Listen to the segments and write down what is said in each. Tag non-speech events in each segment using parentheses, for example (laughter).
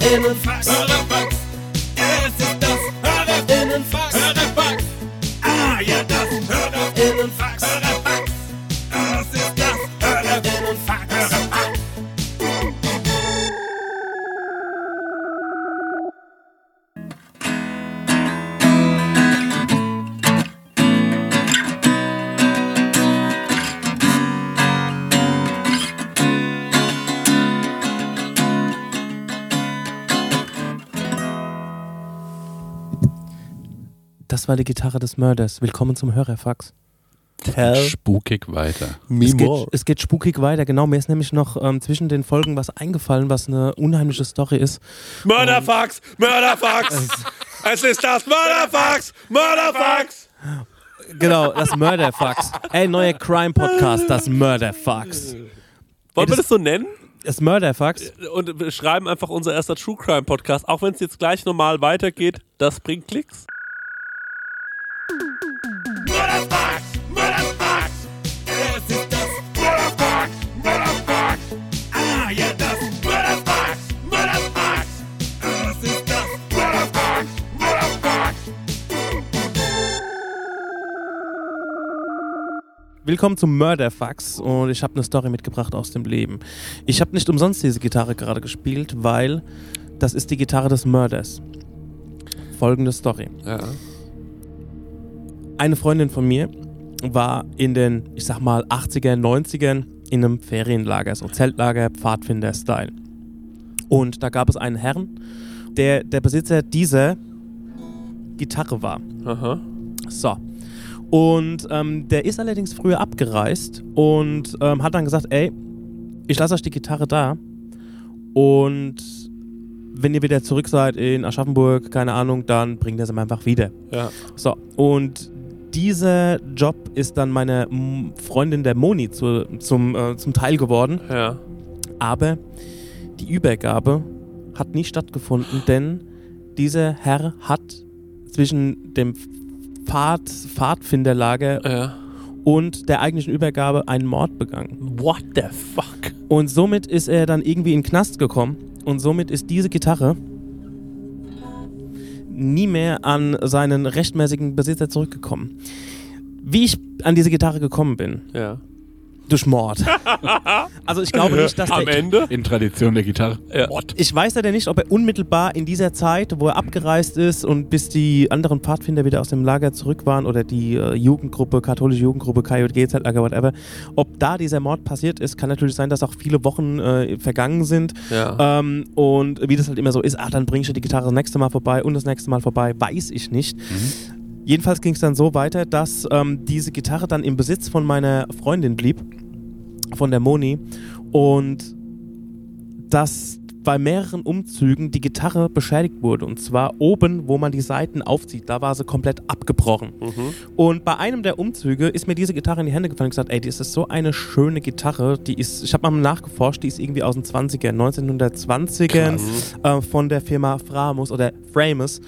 Hörerfax. Hörerfax. Das war die Gitarre des Mörders. Willkommen zum Hörerfax. Spukig weiter. Es geht, es geht spukig weiter, genau. Mir ist nämlich noch ähm, zwischen den Folgen was eingefallen, was eine unheimliche Story ist. Mörderfax! Mörderfax! (laughs) Es ist das Mörderfax! Mörderfax! Genau, das Mörderfax. Ey, neuer Crime-Podcast, das Mörderfax. Wollen wir das so nennen? Das Mörderfax? Und wir schreiben einfach unser erster True Crime Podcast, auch wenn es jetzt gleich normal weitergeht. Das bringt Klicks. Willkommen zum Mörderfax und ich habe eine Story mitgebracht aus dem Leben. Ich habe nicht umsonst diese Gitarre gerade gespielt, weil das ist die Gitarre des Mörders. Folgende Story. Ja. Eine Freundin von mir war in den, ich sag mal, 80er, 90ern in einem Ferienlager, so Zeltlager, Pfadfinder-Style. Und da gab es einen Herrn, der der Besitzer dieser Gitarre war. Aha. So. Und ähm, der ist allerdings früher abgereist und ähm, hat dann gesagt, ey, ich lasse euch die Gitarre da und wenn ihr wieder zurück seid in Aschaffenburg, keine Ahnung, dann bringt er sie mir einfach wieder. Ja. So, und dieser Job ist dann meiner M- Freundin der Moni zu, zum, äh, zum Teil geworden, Ja. aber die Übergabe hat nie stattgefunden, denn dieser Herr hat zwischen dem Pfad, Pfadfinderlager Ja. und der eigentlichen Übergabe einen Mord begangen. What the fuck? Und somit ist er dann irgendwie in den Knast gekommen und somit ist diese Gitarre nie mehr an seinen rechtmäßigen Besitzer zurückgekommen. Wie ich an diese Gitarre gekommen bin, Ja. Durch Mord. (laughs) also ich glaube nicht, dass Am der, Ende? In Tradition der Gitarre. Ja. ich weiß ja nicht, ob er unmittelbar in dieser Zeit, wo er abgereist ist und bis die anderen Pfadfinder wieder aus dem Lager zurück waren oder die äh, Jugendgruppe, katholische Jugendgruppe, KJG, Zeltlager, whatever, ob da dieser Mord passiert ist, kann natürlich sein, dass auch viele Wochen äh, vergangen sind. Ja. Ähm, und wie das halt immer so ist, ach, dann bringst du die Gitarre das nächste Mal vorbei und das nächste Mal vorbei, weiß ich nicht. Jedenfalls ging es dann so weiter, dass ähm, diese Gitarre dann im Besitz von meiner Freundin blieb, von der Moni, und dass bei mehreren Umzügen die Gitarre beschädigt wurde. Und zwar oben, wo man die Saiten aufzieht, da war sie komplett abgebrochen. Mhm. Und bei einem der Umzüge ist mir diese Gitarre in die Hände gefallen und gesagt, ey, das ist so eine schöne Gitarre, die ist, ich habe mal nachgeforscht, die ist irgendwie aus den 20ern, 1920ern äh, von der Firma Framus oder Framus.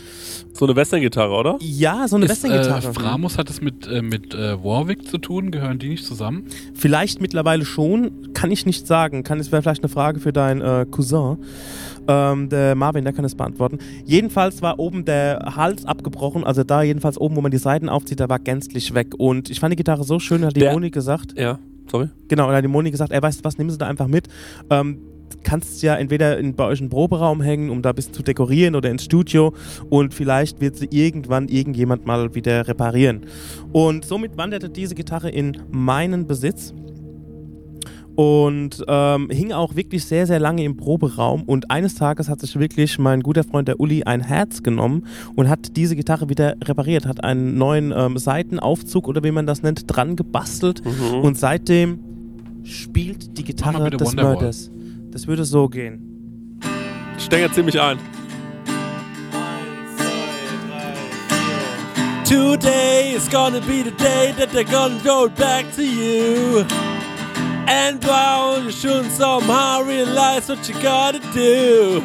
So eine Western-Gitarre, oder? Ja, so eine äh, Western-Gitarre. Framus hat es mit, äh, mit äh, Warwick zu tun? Gehören die nicht zusammen? Vielleicht mittlerweile schon, kann ich nicht sagen. Kann es wäre vielleicht eine Frage für deinen äh, Cousin. Ähm, der Marvin, der kann es beantworten. Jedenfalls war oben der Hals abgebrochen, also da jedenfalls oben, wo man die Seiten aufzieht, der war gänzlich weg. Und ich fand die Gitarre so schön, hat die Der- Moni gesagt. Ja. Sorry. Genau, und hat die Moni gesagt, ey, weißt du was, nimm sie da einfach mit. Ähm, kannst ja entweder in, bei euch einen Proberaum hängen, um da ein bisschen zu dekorieren oder ins Studio und vielleicht wird sie irgendwann irgendjemand mal wieder reparieren. Und somit wanderte diese Gitarre in meinen Besitz und ähm, hing auch wirklich sehr, sehr lange im Proberaum. Und eines Tages hat sich wirklich mein guter Freund der Uli ein Herz genommen und hat diese Gitarre wieder repariert, hat einen neuen ähm, Seitenaufzug oder wie man das nennt, dran gebastelt. Mhm. Und seitdem spielt die Gitarre des Wonderwall. Mörders. Das würde so gehen. Stenger ziemlich ein. Today is gonna be the day that they're gonna go back to you. And wow, you should somehow realize what you gotta do.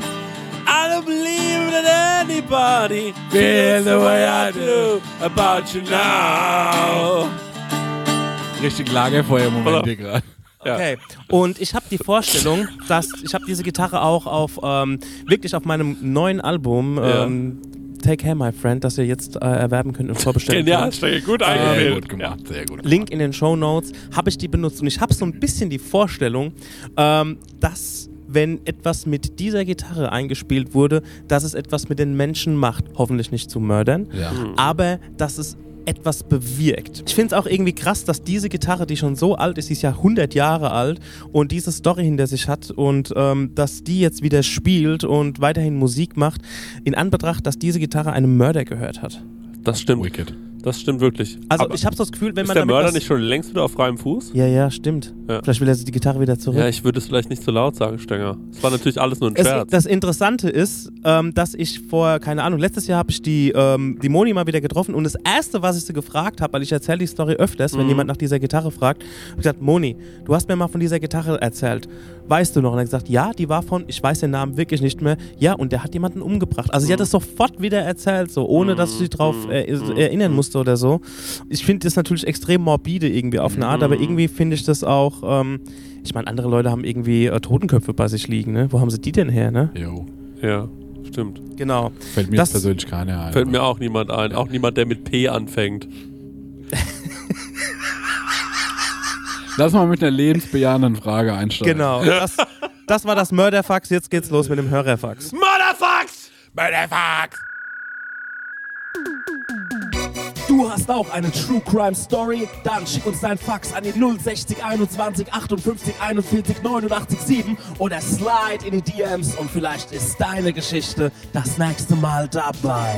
I don't believe that anybody feels the way I do about you now. Richtig Lagerfeuer-Moment Oder? hier gerade. Okay. Und ich habe die Vorstellung, dass ich habe diese Gitarre auch auf ähm, wirklich auf meinem neuen Album Ja. Take Care, My Friend, das ihr jetzt äh, erwerben könnt und vorbestellen Genial, könnt. Gut Sehr eingewählt. gut gemacht, sehr gut. Link in den Show Notes habe ich die benutzt und ich habe so ein bisschen die Vorstellung, ähm, dass wenn etwas mit dieser Gitarre eingespielt wurde, dass es etwas mit den Menschen macht, hoffentlich nicht zu mördern, Ja. aber dass es etwas bewirkt. Ich finde es auch irgendwie krass, dass diese Gitarre, die schon so alt ist, die ist ja 100 Jahre alt und diese Story hinter sich hat und ähm, dass die jetzt wieder spielt und weiterhin Musik macht, in Anbetracht, dass diese Gitarre einem Mörder gehört hat. Das stimmt. Wicked. Das stimmt wirklich. Also Aber ich habe so das Gefühl, wenn ist man der damit Mörder nicht schon längst wieder auf freiem Fuß? Ja, ja, stimmt. Ja. Vielleicht will er die Gitarre wieder zurück. Ja, ich würde es vielleicht nicht zu laut sagen, Stenger. Es war natürlich alles nur ein es, Scherz. das Interessante ist, ähm, dass ich vor, keine Ahnung, letztes Jahr habe ich die, ähm, die Moni mal wieder getroffen und das Erste, was ich sie gefragt habe, weil ich erzähle die Story öfters, wenn Mhm. jemand nach dieser Gitarre fragt, habe ich gesagt, Moni, du hast mir mal von dieser Gitarre erzählt. Weißt du noch? Und er hat gesagt, ja, die war von, ich weiß den Namen wirklich nicht mehr, ja, und der hat jemanden umgebracht. Also sie Mhm. hat es sofort wieder erzählt, so, ohne dass ich sie drauf äh, erinnern musste oder so. Ich finde das natürlich extrem morbide irgendwie auf eine Art, Mhm. aber irgendwie finde ich das auch, ähm, ich meine, andere Leute haben irgendwie äh, Totenköpfe bei sich liegen, ne? Wo haben sie die denn her, ne? Jo. ja, stimmt. Genau. Fällt mir Das- persönlich keiner ein. Fällt mir auch niemand ein. Auch niemand, der mit P anfängt. Lass mal mit einer lebensbejahenden Frage einsteigen. Genau. (laughs) Das, das war das Mörderfax, jetzt geht's los mit dem Hörerfax. Motherfucks! Motherfucks! Du hast auch eine True Crime Story? Dann schick uns dein Fax an die 060 21 58 41 89 7 oder slide in die DMs und vielleicht ist deine Geschichte das nächste Mal dabei.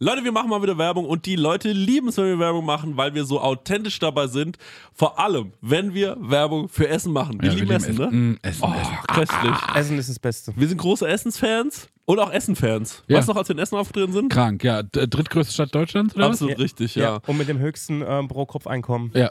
Leute, wir machen mal wieder Werbung und die Leute lieben es, wenn wir Werbung machen, weil wir so authentisch dabei sind. Vor allem, wenn wir Werbung für Essen machen. Wir Ja, lieben wir Essen, lieben ne? Mm, Essen, Oh, Essen. köstlich. Essen ist das Beste. Wir sind große Essensfans und auch Essenfans. Ja. Weißt du noch, als wir in Essen aufgetreten sind? Krank, ja. Drittgrößte Stadt Deutschlands, oder Absolut richtig, ja. Und mit dem höchsten ähm, Pro-Kopf-Einkommen. was? Ja.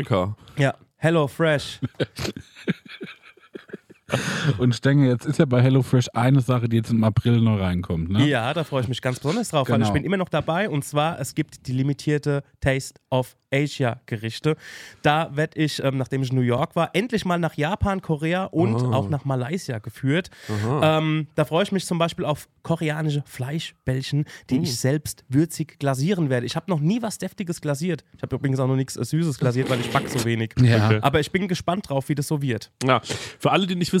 Ja, HelloFresh. (laughs) Und Stenge, jetzt ist ja bei HelloFresh eine Sache, die jetzt im April noch reinkommt, ne? Ja, da freue ich mich ganz besonders drauf, weil Genau. ich bin immer noch dabei und zwar, es gibt die limitierte Taste of Asia Gerichte. Da werde ich, ähm, nachdem ich in New York war, endlich mal nach Japan, Korea und auch nach Malaysia geführt. Ähm, da freue ich mich zum Beispiel auf koreanische Fleischbällchen, die ich selbst würzig glasieren werde. Ich habe noch nie was Deftiges glasiert. Ich habe übrigens auch noch nichts äh, Süßes glasiert, weil ich backe so wenig. Ja. Aber ich bin gespannt drauf, wie das so wird. Ja, für alle, die nicht wissen,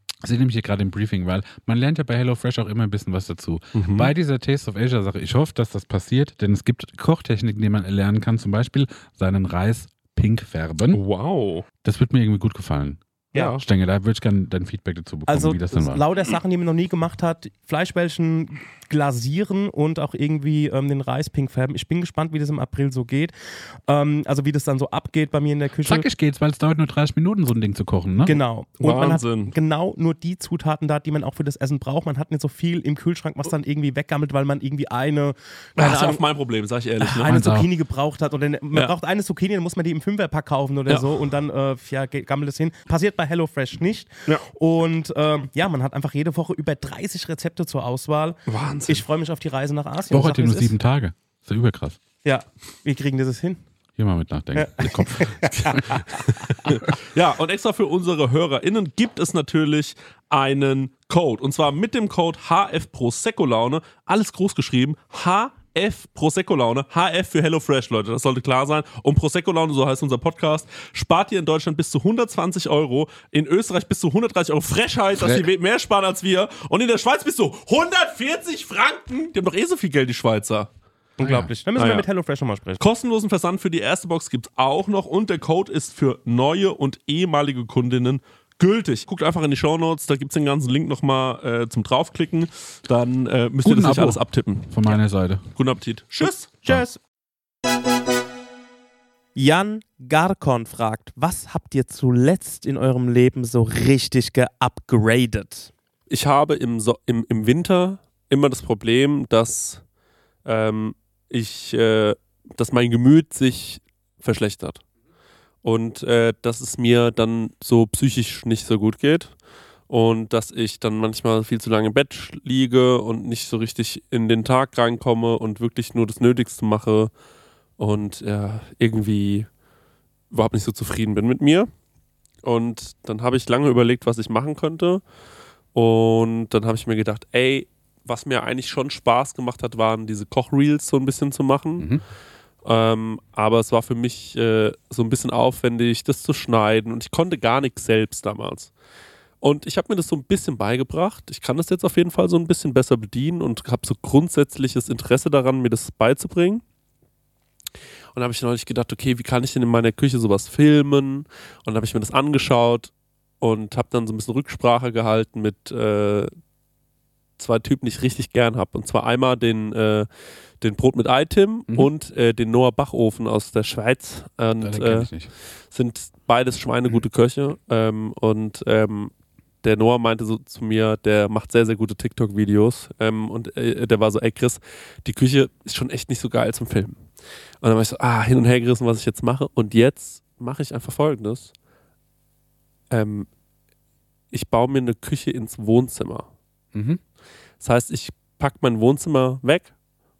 Ich sehe nämlich hier gerade im Briefing, weil man lernt ja bei HelloFresh auch immer ein bisschen was dazu. Bei dieser Taste of Asia Sache, ich hoffe, dass das passiert, denn es gibt Kochtechniken, die man lernen kann, zum Beispiel seinen Reis pink färben. Wow. Das wird mir irgendwie gut gefallen. Ja. Stenge, da würde ich gerne dein Feedback dazu bekommen, Also wie das dann war. lauter Sachen, die man noch nie gemacht hat. Fleischbällchen glasieren und auch irgendwie ähm, den Reis pink färben. Ich bin gespannt, wie das im April so geht. Ähm, also wie das dann so abgeht bei mir in der Küche. Zackig geht's, weil es dauert nur 30 Minuten, so ein Ding zu kochen, ne? Genau. Und Wahnsinn. man hat genau nur die Zutaten da, die man auch für das Essen braucht. Man hat nicht so viel im Kühlschrank, was dann irgendwie weggammelt, weil man irgendwie eine, Das ist auch mein Problem, sag ich ehrlich. Ne? eine Meins auch. Zucchini gebraucht hat. Oder man Ja. braucht eine Zucchini, dann muss man die im Fünferpack kaufen oder Ja. so und dann äh, ja, gammelt es hin. Passiert bei HelloFresh nicht. Ja. Und ähm, ja, man hat einfach jede Woche über 30 Rezepte zur Auswahl. Wahnsinn. Ich freue mich auf die Reise nach Asien. Ja wie nur es ist. sieben Tage. ist ja überkrass. Ja, wie kriegen die das hin? Hier mal mit nachdenken. Kopf. (laughs) Ja, und extra für unsere HörerInnen gibt es natürlich einen Code. Und zwar mit dem Code HF Prosecco Laune, alles groß geschrieben, F Prosecco-Laune, HF für HelloFresh, Leute, das sollte klar sein. Und Prosecco-Laune, so heißt unser Podcast, spart ihr in Deutschland bis zu 120 Euro, in Österreich bis zu 130 Euro. Frechheit, dass Fre- die mehr sparen als wir. Und in der Schweiz bis zu 140 Franken. Die haben doch eh so viel Geld, die Schweizer. Unglaublich. Dann müssen Ah, wir ja. mit HelloFresh nochmal sprechen. Kostenlosen Versand für die erste Box gibt's auch noch und der Code ist für neue und ehemalige Kundinnen gültig. Guckt einfach in die Shownotes, da gibt's den ganzen Link nochmal äh, zum draufklicken. Dann äh, müsst ihr Guten das nicht Abo. alles abtippen. Von meiner Seite. Guten Appetit. Tschüss. Tschüss. Jan Garkon fragt, was habt ihr zuletzt in eurem Leben so richtig geupgradet? Ich habe im, so im, im Winter immer das Problem, dass ähm, ich, äh, dass mein Gemüt sich verschlechtert. Und äh, dass es mir dann so psychisch nicht so gut geht. Und dass ich dann manchmal viel zu lange im Bett liege und nicht so richtig in den Tag reinkomme und wirklich nur das Nötigste mache und ja, irgendwie überhaupt nicht so zufrieden bin mit mir. Und dann habe ich lange überlegt, was ich machen könnte. Und dann habe ich mir gedacht, ey, was mir eigentlich schon Spaß gemacht hat, waren diese Kochreels so ein bisschen zu machen. Mhm. Ähm, aber es war für mich äh, so ein bisschen aufwendig, das zu schneiden. Und ich konnte gar nichts selbst damals. Und ich habe mir das so ein bisschen beigebracht. Ich kann das jetzt auf jeden Fall so ein bisschen besser bedienen und habe so grundsätzliches Interesse daran, mir das beizubringen. Und da habe ich neulich gedacht, okay, wie kann ich denn in meiner Küche sowas filmen? Und habe ich mir das angeschaut und habe dann so ein bisschen Rücksprache gehalten mit äh, zwei Typen, die ich richtig gern habe. Und zwar einmal den, äh, den Brot mit Ei-Tim Mhm. und äh, den Noah Bachofen aus der Schweiz. Und, äh, sind beides schweinegute Mhm. Köche. Ähm, und ähm, der Noah meinte so zu mir, der macht sehr, sehr gute TikTok-Videos. Ähm, und äh, der war so, ey Chris, die Küche ist schon echt nicht so geil zum Filmen. Und dann war ich so, ah, hin und her gerissen, was ich jetzt mache. Und jetzt mache ich einfach folgendes. Ähm, ich baue mir eine Küche ins Wohnzimmer. Mhm. Das heißt, ich packe mein Wohnzimmer weg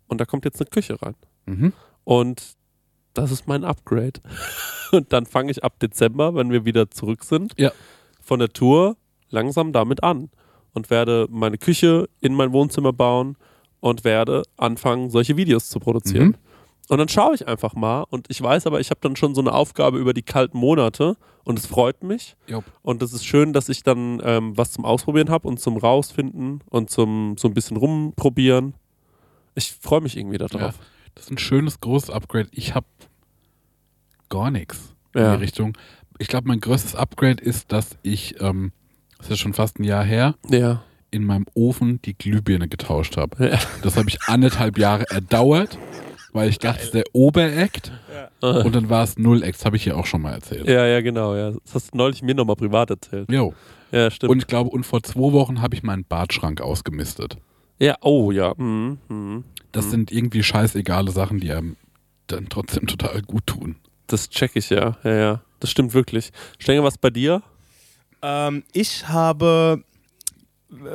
und da kommt jetzt eine Küche rein. Mhm. Und das ist mein Upgrade. (laughs) Und dann fange ich ab Dezember, wenn wir wieder zurück sind, Ja. von der Tour langsam damit an und werde meine Küche in mein Wohnzimmer bauen und werde anfangen, solche Videos zu produzieren. Mhm. Und dann schaue ich einfach mal und ich weiß aber, ich habe dann schon so eine Aufgabe über die kalten Monate und es freut mich. Jupp. Und es ist schön, dass ich dann ähm, was zum Ausprobieren habe und zum Rausfinden und zum so ein bisschen rumprobieren. Ich freue mich irgendwie darauf. Ja. Das ist ein schönes, großes Upgrade. Ich habe gar nichts in Ja. die Richtung. Ich glaube, mein größtes Upgrade ist, dass ich, ähm, das ist schon fast ein Jahr her, Ja. in meinem Ofen die Glühbirne getauscht habe. Ja. Das habe ich anderthalb Jahre (laughs) erdauert, weil ich dachte, es ist der Oberakt (laughs) und dann war es Null-Act. Das habe ich hier auch schon mal erzählt. Ja, ja, genau, ja. Das hast du neulich mir nochmal privat erzählt. Jo. Ja, stimmt. Und ich glaube, und vor zwei Wochen habe ich meinen Badschrank ausgemistet. ja, oh ja. Mhm, mhm. Das sind irgendwie scheißegale Sachen, die einem dann trotzdem total gut tun. Das check ich ja. Ja, ja. Das stimmt wirklich. Stenger, was bei dir? Ähm, ich habe,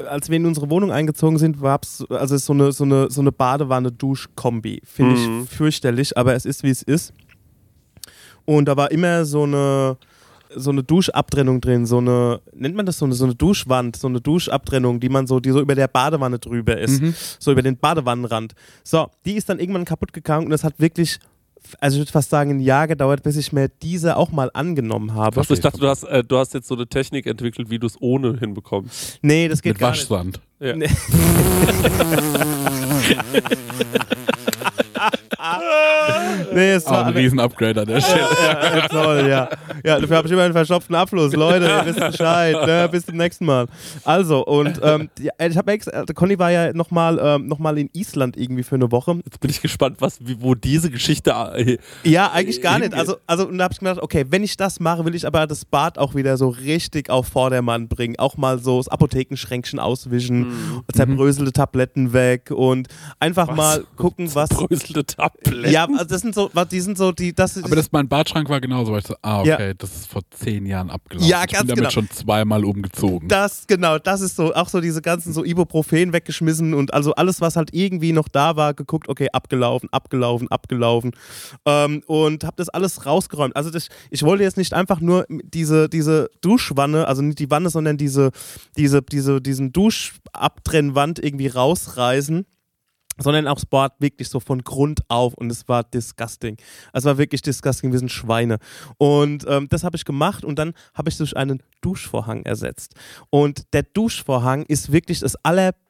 als wir in unsere Wohnung eingezogen sind, war es also es ist so eine, so eine, so eine Badewanne-Dusch-Kombi. Finde Mhm. ich fürchterlich, aber es ist wie es ist. Und da war immer so eine, so eine Duschabtrennung drin, so eine, nennt man das so eine, so eine Duschwand, so eine Duschabtrennung, die man so, die so über der Badewanne drüber ist, so über den Badewannenrand. So, die ist dann irgendwann kaputt gegangen und es hat wirklich, also ich würde fast sagen, ein Jahr gedauert, bis ich mir diese auch mal angenommen habe. Achso, ich dachte, du hast, äh, du hast jetzt so eine Technik entwickelt, wie du es ohne hinbekommst. Nee, das geht Mit gar nicht. Waschsand. Ja. Nee. (laughs) (laughs) (laughs) nee, es war ein Riesen-Upgrade an der (laughs) Stelle. ja, toll, ja. Ja, dafür habe ich immer einen verstopften Abfluss. Leute, ihr wisst Bescheid. Ne? Bis zum nächsten Mal. Also, und ähm, die, ich habe extra, also Conny war ja nochmal ähm, noch mal in Island irgendwie für eine Woche. Jetzt bin ich gespannt, was, wo diese Geschichte. Äh, Ja, eigentlich gar nicht. Also, also und da habe ich gedacht, okay, wenn ich das mache, will ich aber das Bad auch wieder so richtig auf Vordermann bringen. Auch mal so das Apothekenschränkchen auswischen, zerbröselte Tabletten weg und einfach mal gucken, was. bröselte Tabletten. Ja, also das sind so, was- die sind so, die, das Aber das, mein Badschrank war genauso, weil ich so, ah, Ja. okay, das ist vor zehn Jahren abgelaufen. Ja, ich ganz bin damit genau. schon zweimal umgezogen. Das, genau, das ist so, auch so diese ganzen so Ibuprofen weggeschmissen und also alles, was halt irgendwie noch da war, geguckt, okay, abgelaufen, abgelaufen, abgelaufen ähm, und habe das alles rausgeräumt. Also das, ich wollte jetzt nicht einfach nur diese, diese Duschwanne, also nicht die Wanne, sondern diese, diese, diese, diesen Duschabtrennwand irgendwie rausreißen. Sondern auch Sport wirklich so von Grund auf und es war disgusting. Es war wirklich disgusting, wir sind Schweine. Und ähm, das habe ich gemacht und dann habe ich durch einen Duschvorhang ersetzt. Und der Duschvorhang ist wirklich das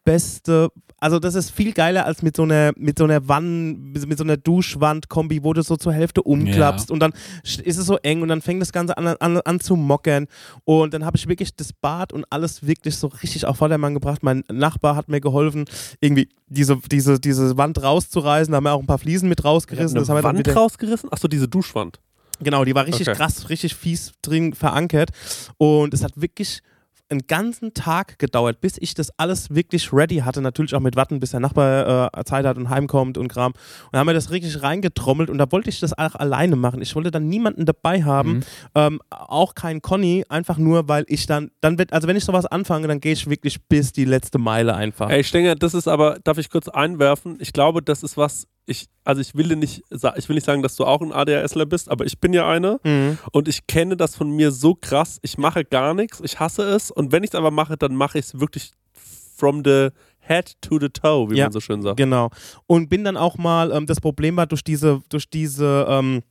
allerbeste, also das ist viel geiler als mit so einer, mit so einer Wand, mit so einer Duschwand-Kombi, wo du so zur Hälfte umklappst Ja. und dann ist es so eng und dann fängt das Ganze an, an, an zu mockern. Und dann habe ich wirklich das Bad und alles wirklich so richtig auf Vordermann gebracht. Mein Nachbar hat mir geholfen, irgendwie diese, diese, diese Wand rauszureißen. Da haben wir auch ein paar Fliesen mit rausgerissen. Das haben Eine wir dann Wand wieder, rausgerissen? Achso, diese Duschwand. Genau, die war richtig Okay. krass, richtig fies drin verankert. Und es hat wirklich einen ganzen Tag gedauert, bis ich das alles wirklich ready hatte. Natürlich auch mit Warten, bis der Nachbar äh, Zeit hat und heimkommt und Kram. Und dann haben wir das richtig reingetrommelt und da wollte ich das auch alleine machen. Ich wollte dann niemanden dabei haben, ähm, auch kein Conny, einfach nur, weil ich dann, dann wird, also wenn ich sowas anfange, dann gehe ich wirklich bis die letzte Meile einfach. Ey, Stenger, das ist aber, darf ich kurz einwerfen? Ich glaube, das ist was, ich, also ich will dir nicht, ich will nicht sagen, dass du auch ein ADHSler bist, aber ich bin ja einer Mhm. und ich kenne das von mir so krass. Ich mache gar nichts, ich hasse es und wenn ich es aber mache, dann mache ich es wirklich from the head to the toe, wie Ja, man so schön sagt. Genau. Und bin dann auch mal, ähm, das Problem war durch diese, durch diese, ähm,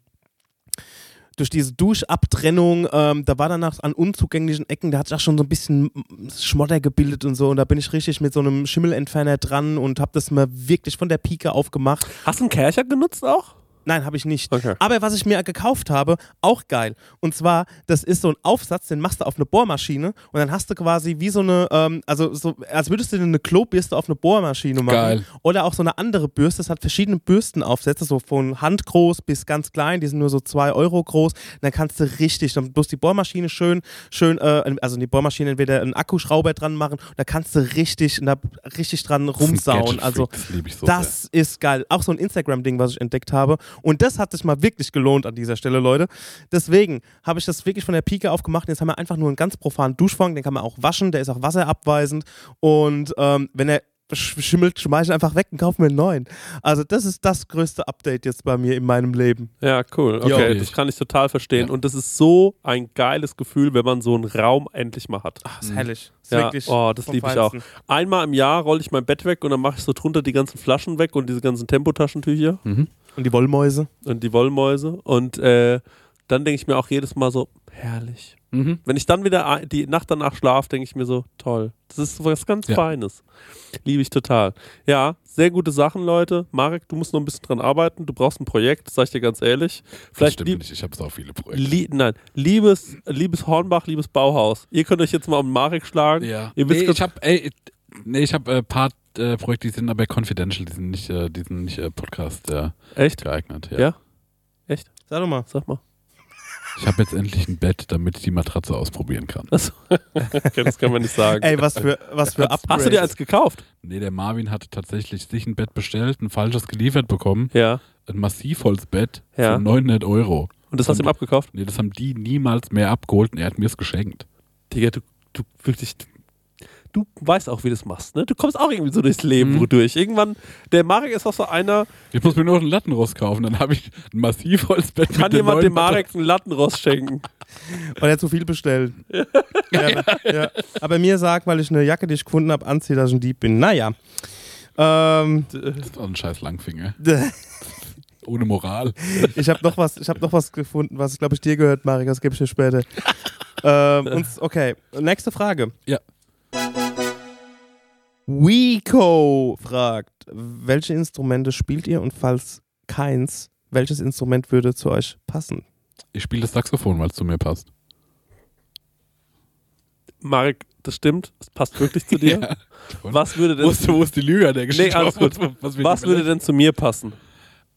durch diese Duschabtrennung, ähm, da war danach an unzugänglichen Ecken, da hat sich auch schon so ein bisschen Schmotter gebildet und so. Und da bin ich richtig mit so einem Schimmelentferner dran und habe das mal wirklich von der Pike aufgemacht. Hast du einen Kercher genutzt auch? Nein, habe ich nicht. Okay. Aber was ich mir gekauft habe, auch geil. Und zwar, das ist so ein Aufsatz, den machst du auf eine Bohrmaschine und dann hast du quasi wie so eine, ähm, also so, als würdest du eine Klobürste auf eine Bohrmaschine machen. Geil. Oder auch so eine andere Bürste. Es hat verschiedene Bürstenaufsätze, so von handgroß bis ganz klein. Die sind nur so zwei Euro groß. Und dann kannst du richtig, dann bloß die Bohrmaschine schön, schön, äh, also in die Bohrmaschine entweder einen Akkuschrauber dran machen. Da kannst du richtig, da richtig dran Das rumsauen. Gadget-Freak, Also das so das ist geil. Auch so ein Instagram-Ding, was ich entdeckt habe. Und das hat sich mal wirklich gelohnt an dieser Stelle, Leute. Deswegen habe ich das wirklich von der Pike aufgemacht. Jetzt haben wir einfach nur einen ganz profanen Duschfang. Den kann man auch waschen. Der ist auch wasserabweisend. Und ähm, wenn er schimmelt, schmeiße ich einfach weg und kaufe mir einen neuen. Also das ist das größte Update jetzt bei mir in meinem Leben. Ja, cool. Okay, das kann ich total verstehen. Ja. Und das ist so ein geiles Gefühl, wenn man so einen Raum endlich mal hat. Ach, ist herrlich. Ist Ja, wirklich oh, das liebe ich auch. Einmal im Jahr rolle ich mein Bett weg und dann mache ich so drunter die ganzen Flaschen weg und diese ganzen Tempotaschentücher Mhm. Und die Wollmäuse. und die Wollmäuse. Und äh, dann denke ich mir auch jedes Mal so, herrlich. Mhm. Wenn ich dann wieder die Nacht danach schlafe, denke ich mir so, toll. Das ist was ganz Ja. Feines. Liebe ich total. Ja, sehr gute Sachen, Leute. Marek, du musst noch ein bisschen dran arbeiten. Du brauchst ein Projekt, das sag ich dir ganz ehrlich. Das Vielleicht stimmt lieb, nicht, ich habe so viele Projekte. Lie nein, liebes, liebes Hornbach, liebes Bauhaus. Ihr könnt euch jetzt mal um Marek schlagen. Ja. Ihr wisst Nee, ich habe nee, ich habe äh, paar äh, Projekte, die sind aber confidential, die sind nicht, äh, die sind nicht äh, Podcast äh, Echt? geeignet. Ja. Ja? Echt? Sag doch mal. Sag mal. Ich habe jetzt endlich ein Bett, damit ich die Matratze ausprobieren kann. (laughs) Okay, das kann man nicht sagen. Ey, was für, was für Upgrades. Hast du dir eins gekauft? Nee, der Marvin hatte tatsächlich sich ein Bett bestellt, ein falsches geliefert bekommen, Ja. ein Massivholzbett Ja. für 900 Euro. Und das hast du ihm abgekauft? Nee, das haben die niemals mehr abgeholt und er hat mir es geschenkt. Digga, du, du wirklich. Du weißt auch, wie du das machst, ne? Du kommst auch irgendwie so durchs Leben Mhm. wodurch. Irgendwann, der Marek ist auch so einer, Ich muss mir nur einen Lattenrost kaufen, dann habe ich ein Massivholzbett kann jemand dem Marek einen Lattenrost schenken? (laughs) Weil er zu viel bestellt. ja, ja. Aber mir sagt, weil ich eine Jacke, die ich gefunden habe, anziehe, dass ich ein Dieb bin. Naja. Ähm, Das ist doch ein scheiß Langfinger. (laughs) Ohne Moral. ich habe noch was, ich habe noch was gefunden, was glaube ich dir gehört, Marek, das gebe ich dir später. (laughs) ähm, und, okay, nächste Frage. Ja. Wico fragt, welche Instrumente spielt ihr und falls keins, welches Instrument würde zu euch passen? Ich spiele das Saxophon, weil es zu mir passt. Marek, das stimmt, es passt wirklich zu dir. (laughs) Ja. Was würde denn, Wo ist, wo ist die Lüge an der Geschichte? Nee, alles gut. Was, was würde denn zu mir passen?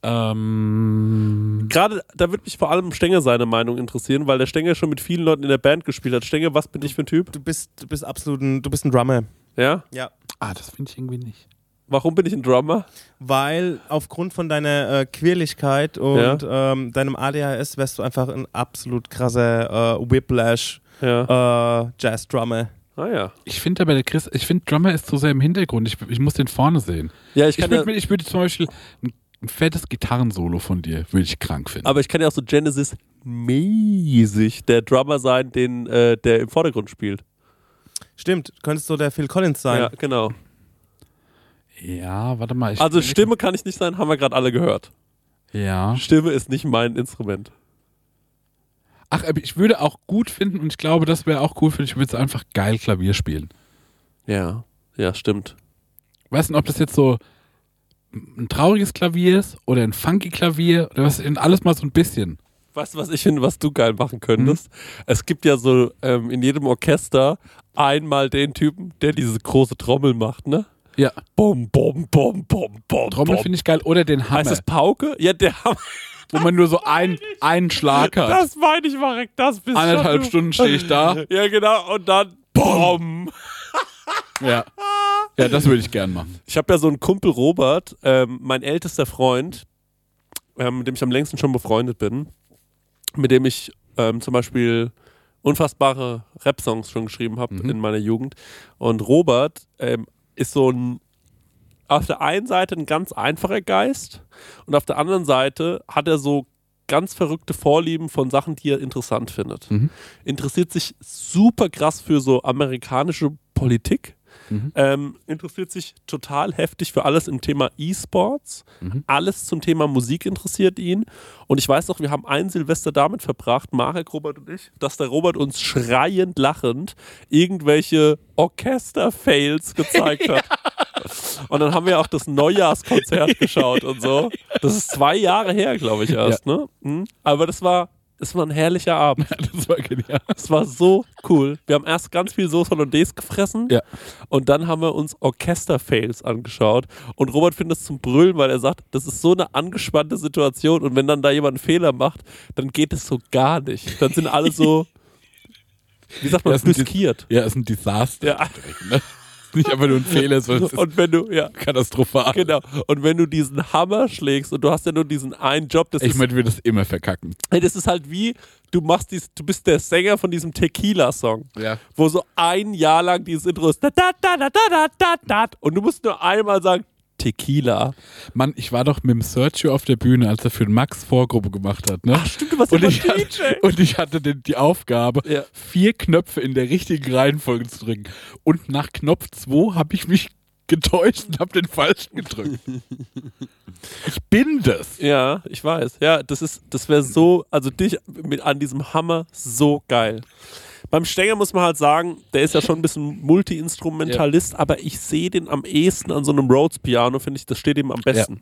Ähm, Gerade, da würde mich vor allem Stenger seine Meinung interessieren, weil der Stenger schon mit vielen Leuten in der Band gespielt hat. Stenger, was bin ich für ein Typ? Du bist, du bist absolut ein, du bist ein Drummer. Ja? Ja. ah, das finde ich irgendwie nicht. Warum bin ich ein Drummer? Weil aufgrund von deiner äh, Quirligkeit und ähm, deinem ADHS wärst du einfach ein absolut krasser äh, Whiplash Ja. äh, Jazz-Drummer. Ah ja. Ich finde aber, der Chris, ich finde, Drummer ist zu sehr im Hintergrund. Ich, ich muss den vorne sehen. Ja, ich Ich kann ja, würde ich würd zum Beispiel ein, ein fettes Gitarrensolo von dir, würde ich krank finden. aber ich kann ja auch so Genesis-mäßig der Drummer sein, den, äh, der im Vordergrund spielt. Stimmt, könntest du der Phil Collins sein. Ja, genau. Ja, warte mal. Ich Also Stimme kann ich nicht sein, haben wir gerade alle gehört. Ja. Stimme ist nicht mein Instrument. Ach, aber ich würde auch gut finden und ich glaube, das wäre auch cool für dich. Ich würde einfach geil Klavier spielen. Ja, ja, stimmt. Weißt du, ob das jetzt so ein trauriges Klavier ist oder ein funky Klavier oder was, alles mal so ein bisschen. Weißt du, was ich finde, was du geil machen könntest? Hm? Es gibt ja so ähm, in jedem Orchester einmal den Typen, der diese große Trommel macht, ne? Ja. Bom, bom, bom, bom, bom. Trommel finde ich geil oder den Heißt Hammer, es Pauke? Ja, der Hammer. wo man nur so ein, einen Schlag hat. Das meine ich, Marek, das bist du. Stunden stehe ich da. (laughs) Ja, genau, und dann BOM! Ja. Ja, das würde ich gern machen. Ich habe ja so einen Kumpel Robert, ähm, mein ältester Freund, ähm, mit dem ich am längsten schon befreundet bin, mit dem ich ähm, zum Beispiel unfassbare Rap-Songs schon geschrieben habe Mhm. in meiner Jugend. Und Robert ähm, ist so ein auf der einen Seite ein ganz einfacher Geist und auf der anderen Seite hat er so ganz verrückte Vorlieben von Sachen, die er interessant findet. Mhm. Interessiert sich super krass für so amerikanische Politik. Mhm. Ähm, interessiert sich total heftig für alles im Thema E-Sports. Mhm. Alles zum Thema Musik interessiert ihn. Und ich weiß noch, wir haben einen Silvester damit verbracht, Marek, Robert und ich, dass der Robert uns schreiend lachend irgendwelche Orchester-Fails gezeigt (laughs) hat. Und dann haben wir auch das Neujahrskonzert (laughs) geschaut und so. Das ist zwei Jahre her, glaube ich, erst, ne? Mhm. Aber das war, das war ein herrlicher Abend. (laughs) Das war genial. Es war so cool. Wir haben erst ganz viel Soße Hollandaise gefressen Ja. und dann haben wir uns Orchester-Fails angeschaut. Und Robert findet es zum Brüllen, weil er sagt, das ist so eine angespannte Situation und wenn dann da jemand einen Fehler macht, dann geht es so gar nicht. Dann sind alle so, wie sagt man, Ja, es brüskiert. Ja, ist ein Desaster. Ja. (laughs) direkt, ne? (laughs) Nicht einfach nur ein Fehler, sondern Und wenn du, ja, katastrophal. genau. Und wenn du diesen Hammer schlägst und du hast ja nur diesen einen Job, das Ich ist meine, wir das immer verkacken. Ey, das ist halt wie, du machst dies, du bist der Sänger von diesem Tequila-Song, Ja. wo so ein Jahr lang dieses Intro ist. Da, da, da, da, da, da, da, da, und du musst nur einmal sagen, Tequila. Mann, ich war doch mit dem Sergio auf der Bühne, als er für den Max Vorgruppe gemacht hat, ne? Ach, stimmt, du warst und, immer ich hatte, DJ. und ich hatte den, die Aufgabe, Ja. vier Knöpfe in der richtigen Reihenfolge zu drücken. Und nach Knopf 2 habe ich mich getäuscht und habe den falschen gedrückt. (laughs) ich bin das. Ja, ich weiß. Ja, das ist, das wäre so, also dich mit an diesem Hammer so geil. Beim Stenger muss man halt sagen, der ist ja schon ein bisschen Multi-Instrumentalist, aber ich sehe den am ehesten an so einem Rhodes-Piano, finde ich, das steht ihm am besten.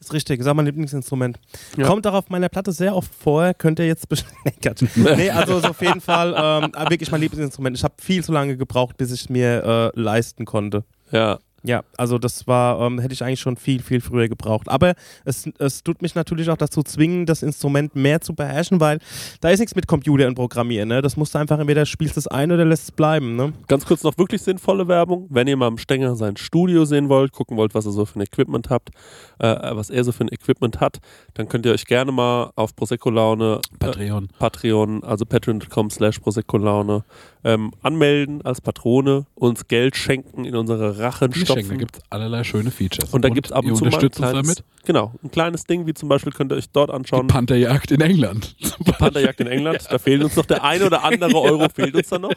Ist richtig, ist auch mein Lieblingsinstrument. Ja. Kommt auch auf meiner Platte sehr oft vor, könnt ihr jetzt (laughs) Quatsch. nee, also ist auf jeden Fall ähm, wirklich mein Lieblingsinstrument. Ich habe viel zu lange gebraucht, bis ich es mir äh, leisten konnte. Ja. Ja, also das war, ähm, hätte ich eigentlich schon viel, viel früher gebraucht. Aber es, es tut mich natürlich auch dazu zwingen, das Instrument mehr zu beherrschen, weil da ist nichts mit Computer und Programmieren. Ne? Das musst du einfach entweder spielst es ein oder lässt es bleiben. Ne? Ganz kurz noch wirklich sinnvolle Werbung. Wenn ihr mal am Stenger sein Studio sehen wollt, gucken wollt, was er so für ein Equipment habt, äh, was er so für ein Equipment hat, dann könnt ihr euch gerne mal auf Prosecco Laune Patreon. Patreon, also patreon.com slash Prosecco Laune, ähm, anmelden als Patrone, uns Geld schenken, in unsere Rachen Die Schenken, da stopfen. gibt es allerlei schöne Features. Und da gibt es ab und zu mal ein unterstützt uns kleines, damit. genau, ein kleines Ding, wie zum Beispiel könnt ihr euch dort Die anschauen, Pantherjagd in England. (laughs) die Pantherjagd in England. Da fehlt uns noch der ein oder andere Euro, fehlt uns da noch.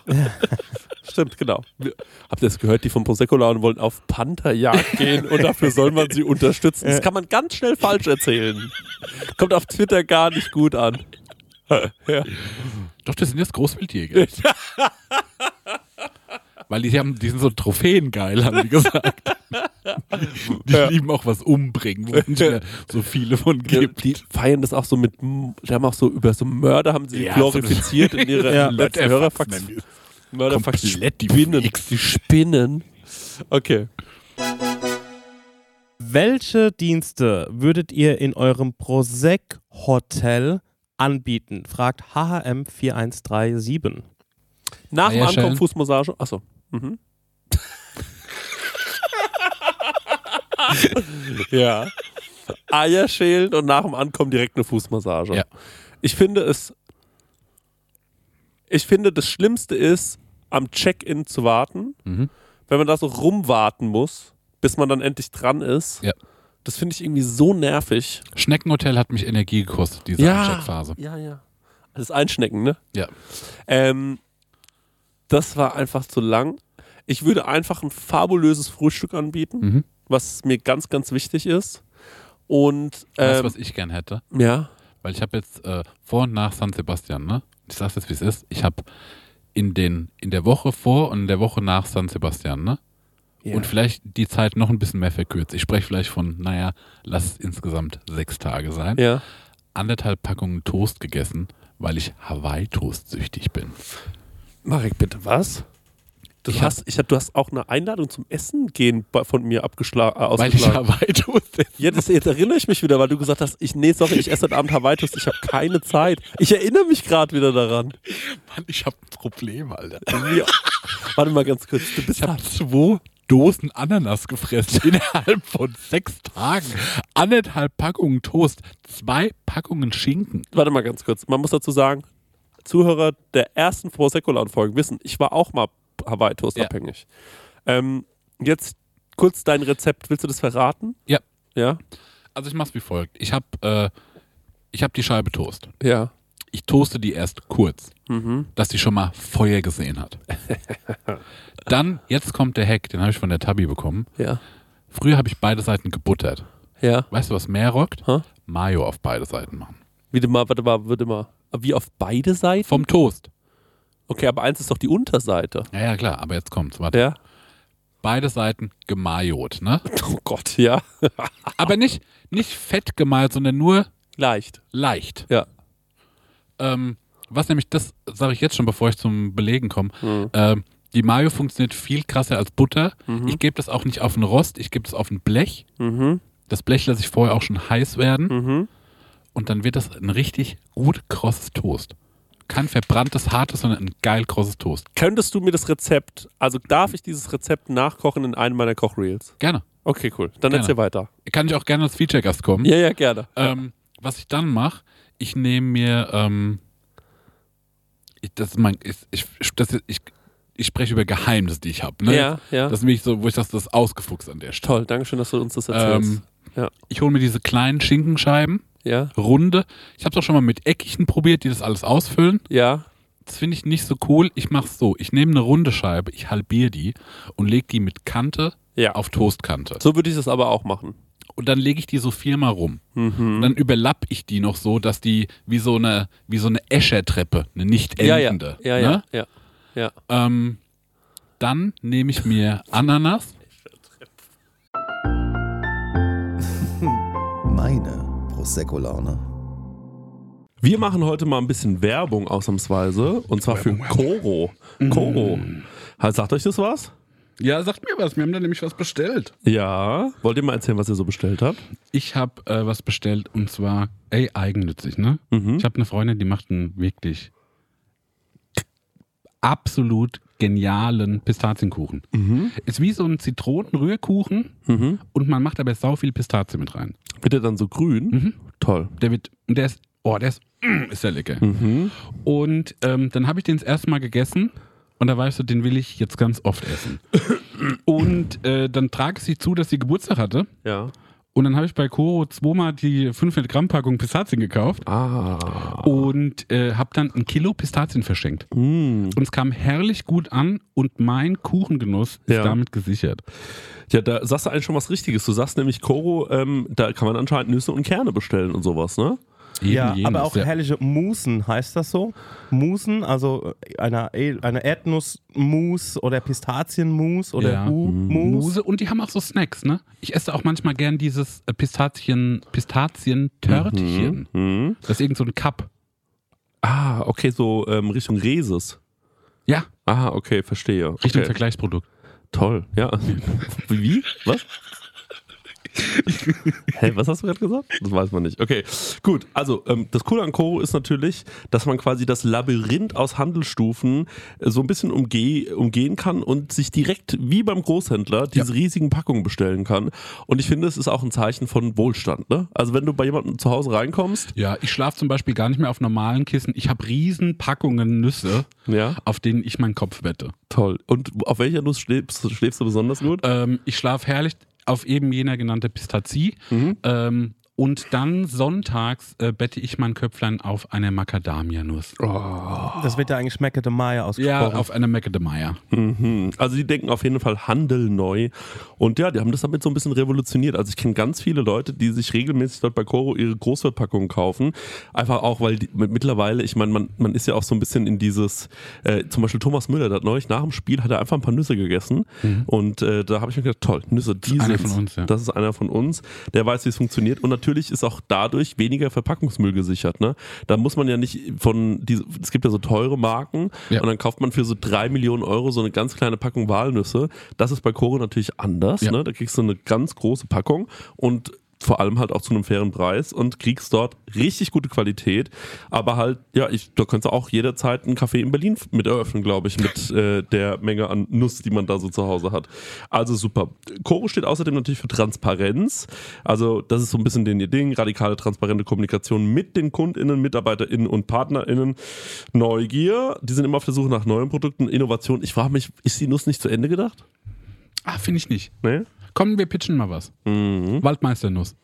Stimmt, genau. Wir, habt ihr das gehört? Die von Prosecco Laune wollen auf Pantherjagd gehen und dafür soll man sie unterstützen. Das kann man ganz schnell falsch erzählen. Kommt auf Twitter gar nicht gut an. ja. Doch, das sind jetzt Großwildjäger. (laughs) Weil die, haben, die sind so trophäengeil, haben die gesagt. Die Ja. lieben auch was umbringen, wo es nicht mehr so viele von Die, gibt. die feiern das auch so mit, die haben auch so über so Mörder haben sie Ja, glorifiziert in ihrer (laughs) Ja. letzten Hörerfax. die es. Mörderfax. Komplett die Spinnen. Die Spinnen. Okay. Welche Dienste würdet ihr in eurem Prosec Hotel anbieten? Fragt HHM 4137. Nach dem Eierschellen. Ankommen Fußmassage. Achso. Mhm. (laughs) ja. Eier schälen und nach dem Ankommen direkt eine Fußmassage. Ja. Ich finde es. Ich finde, das Schlimmste ist, am Check-in zu warten, Mhm. wenn man da so rumwarten muss, bis man dann endlich dran ist. Ja. Das finde ich irgendwie so nervig. Schneckenhotel hat mich Energie gekostet, diese Checkphase. Ja, ja. Das Einschnecken, ne? Ja. Ähm, das war einfach zu lang. Ich würde einfach ein fabulöses Frühstück anbieten. Mhm. was mir ganz, ganz wichtig ist. Und Weißt du, ähm, was ich gern hätte? ja, Weil ich habe jetzt äh, vor und nach San Sebastian, ne? Ich sag's jetzt, wie es ist. Ich habe in, den, in der Woche vor und in der Woche nach San Sebastian, ne? Ja. Und vielleicht die Zeit noch ein bisschen mehr verkürzt. Ich spreche vielleicht von, naja, lass es insgesamt sechs Tage sein. ja. Anderthalb Packungen Toast gegessen, weil ich Hawaii-Toast süchtig bin. Marek, bitte, was? Du Ich hast, ich, hab- du hast auch eine Einladung zum Essen gehen von mir abgeschlagen. Äh, Weil ich. Hawaii-Toast esse. Ja, das, jetzt erinnere ich mich wieder, weil du gesagt hast, ich, nee, sorry, ich esse heute Abend Hawaii-Toast, ich habe keine Zeit. Ich erinnere mich gerade wieder daran. Mann, ich habe ein Problem, Alter. Wie, warte mal ganz kurz, du bist Ich habe zwei Dosen Ananas gefressen (laughs) innerhalb von sechs Tagen. Anderthalb Packungen Toast, zwei Packungen Schinken. warte mal ganz kurz. Man muss dazu sagen, Zuhörer der ersten Prosecco-Folgen wissen, ich war auch mal Hawaii-Toast Ja. abhängig. Ähm, jetzt kurz dein Rezept. Willst du das verraten? Ja. Ja? Also ich mach's wie folgt. Ich habe äh, ich hab die Scheibe Toast. Ja. Ich toaste die erst kurz, Mhm. dass die schon mal Feuer gesehen hat. (laughs) Dann, jetzt kommt der Hack, den habe ich von der Tabi bekommen. Ja. Früher habe ich beide Seiten gebuttert. Ja. Weißt du, was mehr rockt? Hä? Mayo auf beide Seiten machen. Wie mal, warte mal, warte mal. Wie auf beide Seiten? Vom Toast. Okay, aber eins ist doch die Unterseite. Ja, ja, klar, aber jetzt kommt's. Warte. Ja. Beide Seiten gemajot, ne? (laughs) Oh Gott, ja. Aber nicht, nicht fett gemalt, sondern nur Leicht. leicht. Ja. Ähm, was nämlich, das sage ich jetzt schon, bevor ich zum Belegen komme. Mhm. Ähm, die Mayo funktioniert viel krasser als Butter. Ich gebe das auch nicht auf ein Rost, ich gebe das auf ein Blech. Mhm. Das Blech lasse ich vorher auch schon heiß werden. Mhm. Und dann wird das ein richtig gut krosses Toast. Kein verbranntes, hartes, sondern ein geil krosses Toast. Könntest du mir das Rezept, also darf ich dieses Rezept nachkochen in einem meiner Kochreels? Gerne. Okay, cool. Dann Gerne. erzähl weiter. Kann ich auch gerne als Feature-Gast kommen. Ja, ja, gerne. Ähm, was ich dann mache, ich nehme mir, ähm, ich, das ist mein, ich, ich, das ist, ich, ich spreche über Geheimnisse, die ich habe. Ne? Ja, ja. Das ist nämlich so, wo ich das, das ausgefuchst an der Stelle. Toll, danke schön, dass du uns das erzählst. Ähm, Ja. Ich hole mir diese kleinen Schinkenscheiben, ja, runde. Ich habe es auch schon mal mit Eckigen probiert, die das alles ausfüllen. ja. Das finde ich nicht so cool. Ich mache es so. Ich nehme eine runde Scheibe, ich halbiere die und lege die mit Kante Ja. auf Toastkante. So würde ich das aber auch machen. Und dann lege ich die so viermal rum. Mhm. Und dann überlapp ich die noch so, dass die wie so eine, wie so eine Eschertreppe, eine nicht Ja, ja. endende. Ja, ja, Ne? ja. Ja. Ähm, dann nehme ich mir Ananas. (laughs) Meine Prosecco-Laune. Wir machen heute mal ein bisschen Werbung ausnahmsweise und zwar für Koro. Koro. Halt, Sagt euch das was? Ja, sagt mir was. Wir haben da nämlich was bestellt. Ja. Wollt ihr mal erzählen, was ihr so bestellt habt? Ich habe äh, was bestellt und zwar, ey, eigennützig, ne? Mhm. Ich habe eine Freundin, die macht einen wirklich absolut genialen Pistazienkuchen. Ist wie so ein Zitronenrührkuchen Mhm. und man macht aber sau viel Pistazie mit rein. Wird der dann so grün? Mhm. Toll. Der wird, und der ist, oh, der ist, mm, ist der lecker. Mhm. Und ähm, dann habe ich den das erste Mal gegessen und da weißt du, den will ich jetzt ganz oft essen. (coughs) Und äh, dann trage ich sie zu, dass sie Geburtstag hatte. Ja. Und dann habe ich bei Koro zweimal die 500 Gramm Packung Pistazien gekauft Ah. und äh, habe dann ein Kilo Pistazien verschenkt. Mm. Und es kam herrlich gut an und mein Kuchengenuss ist Ja. damit gesichert. Ja, da sagst du eigentlich schon was Richtiges. Du sagst nämlich, Koro, ähm, da kann man anscheinend Nüsse und Kerne bestellen und sowas, ne? Eben ja, jenes, aber auch ja. herrliche Musen, heißt das so? Musen, also eine, eine Erdnussmus oder Pistazienmus oder Ja. U-Mus. Muse und die haben auch so Snacks, ne? Ich esse auch manchmal gern dieses äh, Pistazien, Pistazien-Törtchen. Mhm. Das ist irgend so ein Cup. Ah, okay, so ähm, Richtung Reses. Ja, Ah, okay, verstehe. Richtung okay. Vergleichsprodukt. Toll, ja. (laughs) Wie? Was? Hä, was hast du gerade gesagt? Das weiß man nicht. Okay, gut. Also, ähm, das Coole an Koro ist natürlich, dass man quasi das Labyrinth aus Handelsstufen äh, so ein bisschen umgeh umgehen kann und sich direkt wie beim Großhändler diese riesigen Packungen bestellen kann. Und ich finde, es ist auch ein Zeichen von Wohlstand. Ne? Also, wenn du bei jemandem zu Hause reinkommst, Ja, ich schlafe zum Beispiel gar nicht mehr auf normalen Kissen. Ich habe riesen Packungen Nüsse, ja, auf denen ich meinen Kopf wette. toll. Und auf welcher Nuss schläfst, schläfst du besonders gut? Ähm, ich schlafe herrlich auf eben jener genannte Pistazie. Mhm. Ähm, und dann sonntags äh, bette ich mein Köpflein auf eine Macadamia-Nuss. Das wird ja eigentlich de Maya Ja, ausgesprochen. auf eine Macadamia. Mhm. Also die denken auf jeden Fall Handel neu. Und ja, die haben das damit so ein bisschen revolutioniert. Also ich kenne ganz viele Leute, die sich regelmäßig dort bei Coro ihre Großverpackungen kaufen. Einfach auch, weil die, mit- mittlerweile, ich meine, man, man ist ja auch so ein bisschen in dieses, äh, zum Beispiel Thomas Müller, der hat neulich nach dem Spiel, hat er einfach ein paar Nüsse gegessen. Und äh, da habe ich mir gedacht, toll, Nüsse, die Einer sind's. von uns, ja. Das ist einer von uns, der weiß, wie es funktioniert. Und natürlich ist auch dadurch weniger Verpackungsmüll gesichert. Ne? Da muss man ja nicht von, diese, es gibt ja so teure Marken Ja. und dann kauft man für so drei Millionen Euro so eine ganz kleine Packung Walnüsse. Das ist bei Koro natürlich anders. Ja. Ne? Da kriegst du eine ganz große Packung und vor allem halt auch zu einem fairen Preis und kriegst dort richtig gute Qualität. Aber halt, ja, ich, da kannst du auch jederzeit einen Café in Berlin mit eröffnen, glaube ich, mit äh, der Menge an Nuss, die man da so zu Hause hat. Also super. Coro steht außerdem natürlich für Transparenz. Also das ist so ein bisschen den ihr Ding. Radikale, transparente Kommunikation mit den KundInnen, MitarbeiterInnen und PartnerInnen. Neugier. Die sind immer auf der Suche nach neuen Produkten. Innovation. Ich frage mich, ist die Nuss nicht zu Ende gedacht? Ah, finde ich nicht. Nee? Komm, wir pitchen mal was. Mhm. Waldmeisternuss.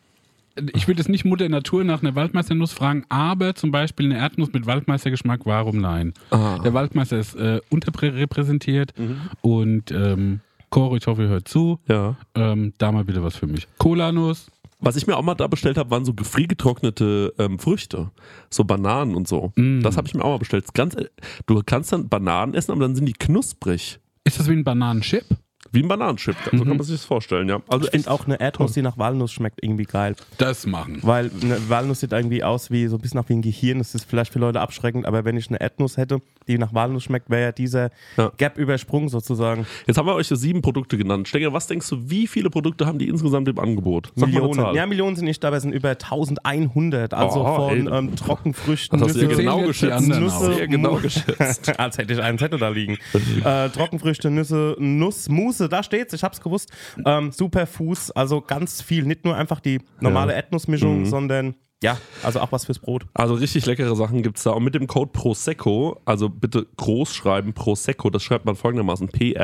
Ich würde jetzt nicht Mutter Natur nach einer Waldmeisternuss fragen, aber zum Beispiel eine Erdnuss mit Waldmeistergeschmack, warum nein? Ah. Der Waldmeister ist äh, unterrepräsentiert Mhm. und ähm, Coro, ich hoffe, ihr hört zu. Ja. Ähm, da mal bitte was für mich. Cola-Nuss. Was ich mir auch mal da bestellt habe, waren so gefriergetrocknete ähm, Früchte. So Bananen und so. Mm. Das habe ich mir auch mal bestellt. Ganz, äh, du kannst dann Bananen essen, aber dann sind die knusprig. Ist das wie ein Bananenchip? Wie ein Bananenchip. So Mhm. kann man sich das vorstellen, ja. Also Ich finde auch eine Erdnuss, die nach Walnuss schmeckt, irgendwie geil. Das machen. Weil eine Walnuss sieht irgendwie aus wie so ein bisschen nach wie ein Gehirn. Das ist vielleicht für Leute abschreckend, aber wenn ich eine Erdnuss hätte, die nach Walnuss schmeckt, wäre ja dieser Ja. Gap übersprungen sozusagen. Jetzt haben wir euch so sieben Produkte genannt. Stenger, was denkst du, wie viele Produkte haben die insgesamt im Angebot? Sag Millionen. Ja, Millionen sind nicht, aber es sind über 1100. Also Oh, von ähm, Trockenfrüchten, Das hast du ja Nüsse, genau geschätzt. Nüsse, genau Mu- geschätzt. (laughs) Als hätte ich einen Zettel da liegen. (laughs) äh, Trockenfrüchte, Nüsse, Nuss, Mousse, da steht's, ich hab's gewusst. Ähm, Superfuß, also ganz viel. Nicht nur einfach die normale Ja. Erdnussmischung, Mhm. sondern ja, also auch was fürs Brot. Also richtig leckere Sachen gibt es da. Und mit dem Code Prosecco, also bitte groß schreiben, Prosecco, das schreibt man folgendermaßen: E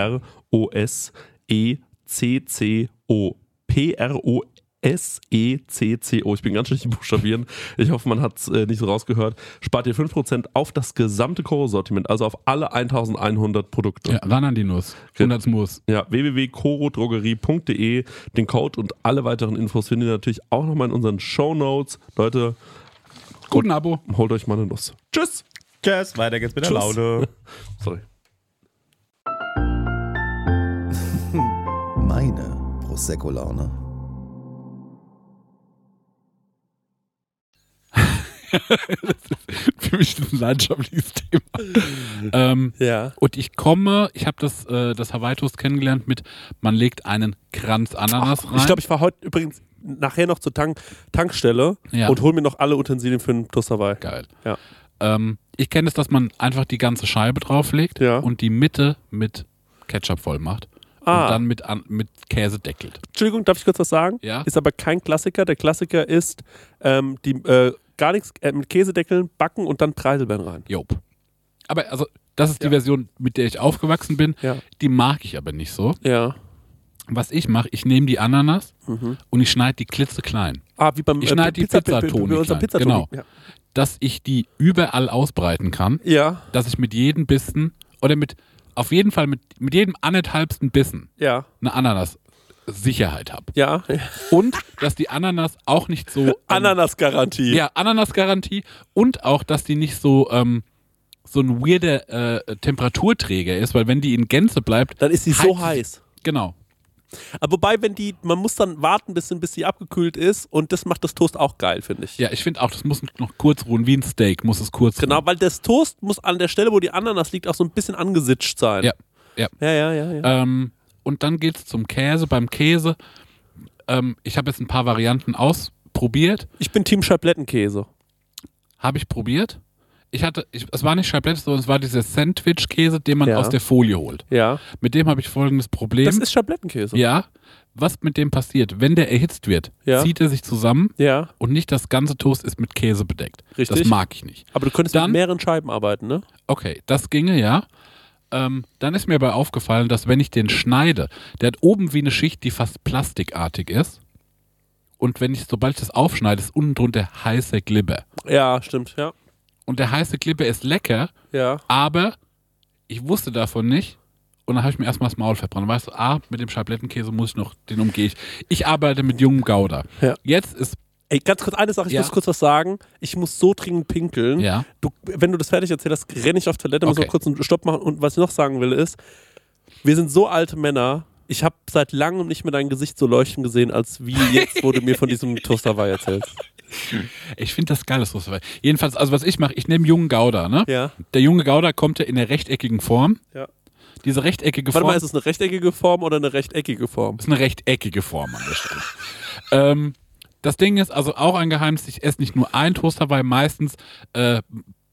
P-R-O-S-E-C-C-O. P-R-O-S-E-C-C-O. Ich bin ganz schlecht im Buchstabieren. Ich hoffe, man hat es äh, nicht so rausgehört. Spart ihr 5% auf das gesamte Koro-Sortiment, also auf alle 1100 Produkte. Ja, ran an die Nuss. 100 Muss. Ja, www.corodrogerie.de. Den Code und alle weiteren Infos findet ihr natürlich auch nochmal in unseren Show Notes. Leute, Guten Abo. holt euch mal eine Nuss. Tschüss. Tschüss, weiter geht's mit der Tschüss. Laune. (laughs) Sorry. (laughs) Meine Prosecco-Laune. (laughs) Für mich ist das ein leidenschaftliches Thema. ähm, Ja. und ich komme, ich habe das, äh, das Hawaii Toast kennengelernt mit, man legt einen Kranz Ananas rein. Ich glaube, ich fahre heute übrigens nachher noch zur Tank Tankstelle Ja. und hole mir noch alle Utensilien für den Toast Hawaii. Geil. Ja. Ähm, ich kenne es, dass man einfach die ganze Scheibe drauflegt Ja. und die Mitte mit Ketchup voll macht. Ah. Und dann mit, mit Käse deckelt. Entschuldigung, darf ich kurz was sagen? Ja. Ist aber kein Klassiker. Der Klassiker ist ähm, die äh, gar nichts äh, mit Käsedeckeln backen und dann Preiselbeeren rein. Job. Aber also, das ist die Ja. Version, mit der ich aufgewachsen bin. Ja. Die mag ich aber nicht so. Ja. Was ich mache, ich nehme die Ananas Mhm. und ich schneide die klitzeklein. Ah, wie beim Ich schneide die Pizzatoni bei klein. Pizzatoni. Genau. Ja. Dass ich die überall ausbreiten kann. ja, Dass ich mit jedem Bissen oder mit, auf jeden Fall mit, mit jedem anderthalbsten Bissen ja, eine Ananas Sicherheit habe. ja. Und dass die Ananas auch nicht so. Ähm, Ananas-Garantie. Ja, Ananas-Garantie. Und auch, dass die nicht so, ähm, so ein weirder äh, Temperaturträger ist, weil wenn die in Gänze bleibt. Dann ist sie so heiß. Genau. Aber wobei, wenn die, man muss dann warten, bis, bis sie abgekühlt ist und das macht das Toast auch geil, finde ich. Ja, ich finde auch, das muss noch kurz ruhen, wie ein Steak muss es kurz Genau, ruhen. weil das Toast muss an der Stelle, wo die Ananas liegt, auch so ein bisschen angesitscht sein. Ja, ja. Ja, ja, ja. ja. Ähm, und dann geht's zum Käse. Beim Käse, ähm, ich habe jetzt ein paar Varianten ausprobiert. Ich bin Team Scheiblettenkäse. Habe ich probiert. Ich hatte, ich, es war nicht Scheiblettes, sondern es war dieser Sandwich-Käse, den man Ja. aus der Folie holt. Ja. Mit dem habe ich folgendes Problem. Das ist Scheiblettenkäse. ja, was mit dem passiert? Wenn der erhitzt wird, Ja. zieht er sich zusammen Ja, und nicht das ganze Toast ist mit Käse bedeckt. Richtig. Das mag ich nicht. aber du könntest Dann- mit mehreren Scheiben arbeiten, ne? Okay, das ginge ja. Ähm, dann ist mir aber aufgefallen, dass wenn ich den schneide, der hat oben wie eine Schicht, die fast plastikartig ist. Und wenn ich, sobald ich das aufschneide, ist unten drunter heiße Glibber. Ja, stimmt, ja. Und der heiße Glibber ist lecker, Ja. aber ich wusste davon nicht. Und dann habe ich mir erstmal das Maul verbrannt. Weißt du, ah, mit dem Scheiblettenkäse muss ich noch, den umgehe ich. Ich arbeite mit jungem Gouda. Ja. Jetzt ist, Ey, ganz kurz eine Sache, ich Ja. muss kurz was sagen. Ich muss so dringend pinkeln. ja, Du, wenn du das fertig erzählst, renne ich auf Toilette, muss Okay. noch kurz einen Stopp machen. Und was ich noch sagen will, ist, wir sind so alte Männer. Ich habe seit langem nicht mehr dein Gesicht so leuchten gesehen, als wie jetzt, wo du mir von diesem (laughs) Toasterwei erzählst. ich finde das geil, das Toasterwei. Jedenfalls, also was ich mache, ich nehme jungen Gouda, ne? Ja. Der junge Gouda kommt ja in der rechteckigen Form. Ja. Diese rechteckige Warte Form mal, ist es eine rechteckige Form oder eine rechteckige Form? ist eine rechteckige Form an der Stelle. ähm, das Ding ist also auch ein Geheimnis, ich esse nicht nur ein Toaster, weil meistens äh,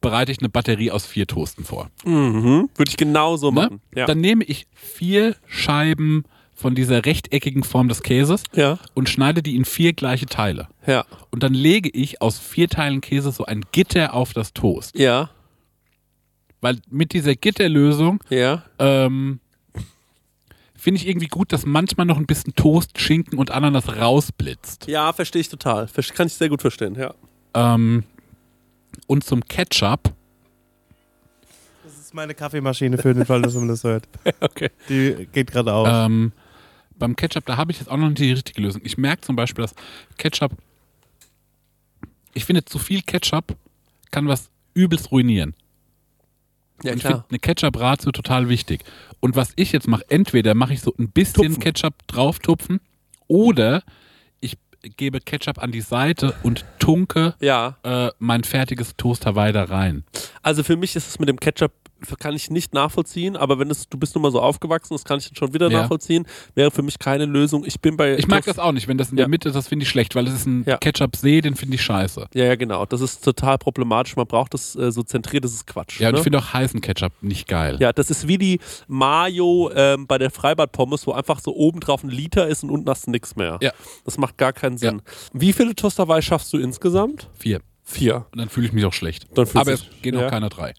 bereite ich eine Batterie aus vier Toasten vor. Mhm. Würde ich genauso Ne? machen. Ja. Dann nehme ich vier Scheiben von dieser rechteckigen Form des Käses ja. und schneide die in vier gleiche Teile. Ja. Und dann lege ich aus vier Teilen Käse so ein Gitter auf das Toast. Ja. Weil mit dieser Gitterlösung Ja. ähm, finde ich irgendwie gut, dass manchmal noch ein bisschen Toast, Schinken und Ananas rausblitzt. Ja, verstehe ich total. Kann ich sehr gut verstehen, ja. Ähm, und zum Ketchup, Das ist meine Kaffeemaschine für den Fall, dass man das hört. (laughs) Okay. Die geht gerade aus. ähm, beim Ketchup, da habe ich jetzt auch noch nicht die richtige Lösung. Ich merke zum Beispiel, dass Ketchup, ich finde, zu viel Ketchup kann was übelst ruinieren. Ja, Und ich finde eine Ketchup-Ratio total wichtig. Und was ich jetzt mache, entweder mache ich so ein bisschen Tupfen. Ketchup drauftupfen oder ich gebe Ketchup an die Seite und tunke Ja. äh, mein fertiges Toast Hawaii da rein. Also für mich ist es mit dem Ketchup kann ich nicht nachvollziehen, aber wenn es, du bist nun mal so aufgewachsen, das kann ich dann schon wieder Ja. nachvollziehen, wäre für mich keine Lösung. Ich bin bei Ich mag das auch nicht, wenn das in Ja. der Mitte ist, das finde ich schlecht, weil es ist ein Ja. Ketchup-See, den finde ich scheiße. Ja, ja, genau. Das ist total problematisch. Man braucht das äh, so zentriert, das ist Quatsch. Ja, und ne? ich finde auch heißen Ketchup nicht geil. ja, das ist wie die Mayo ähm, bei der Freibad-Pommes, wo einfach so oben drauf ein Liter ist und unten hast du nichts mehr. Ja. Das macht gar keinen Sinn. Wie viele Toasterwei schaffst du insgesamt? Vier. Vier. Und dann fühle ich mich auch schlecht. Dann Aber es gehen ja. auch keine drei.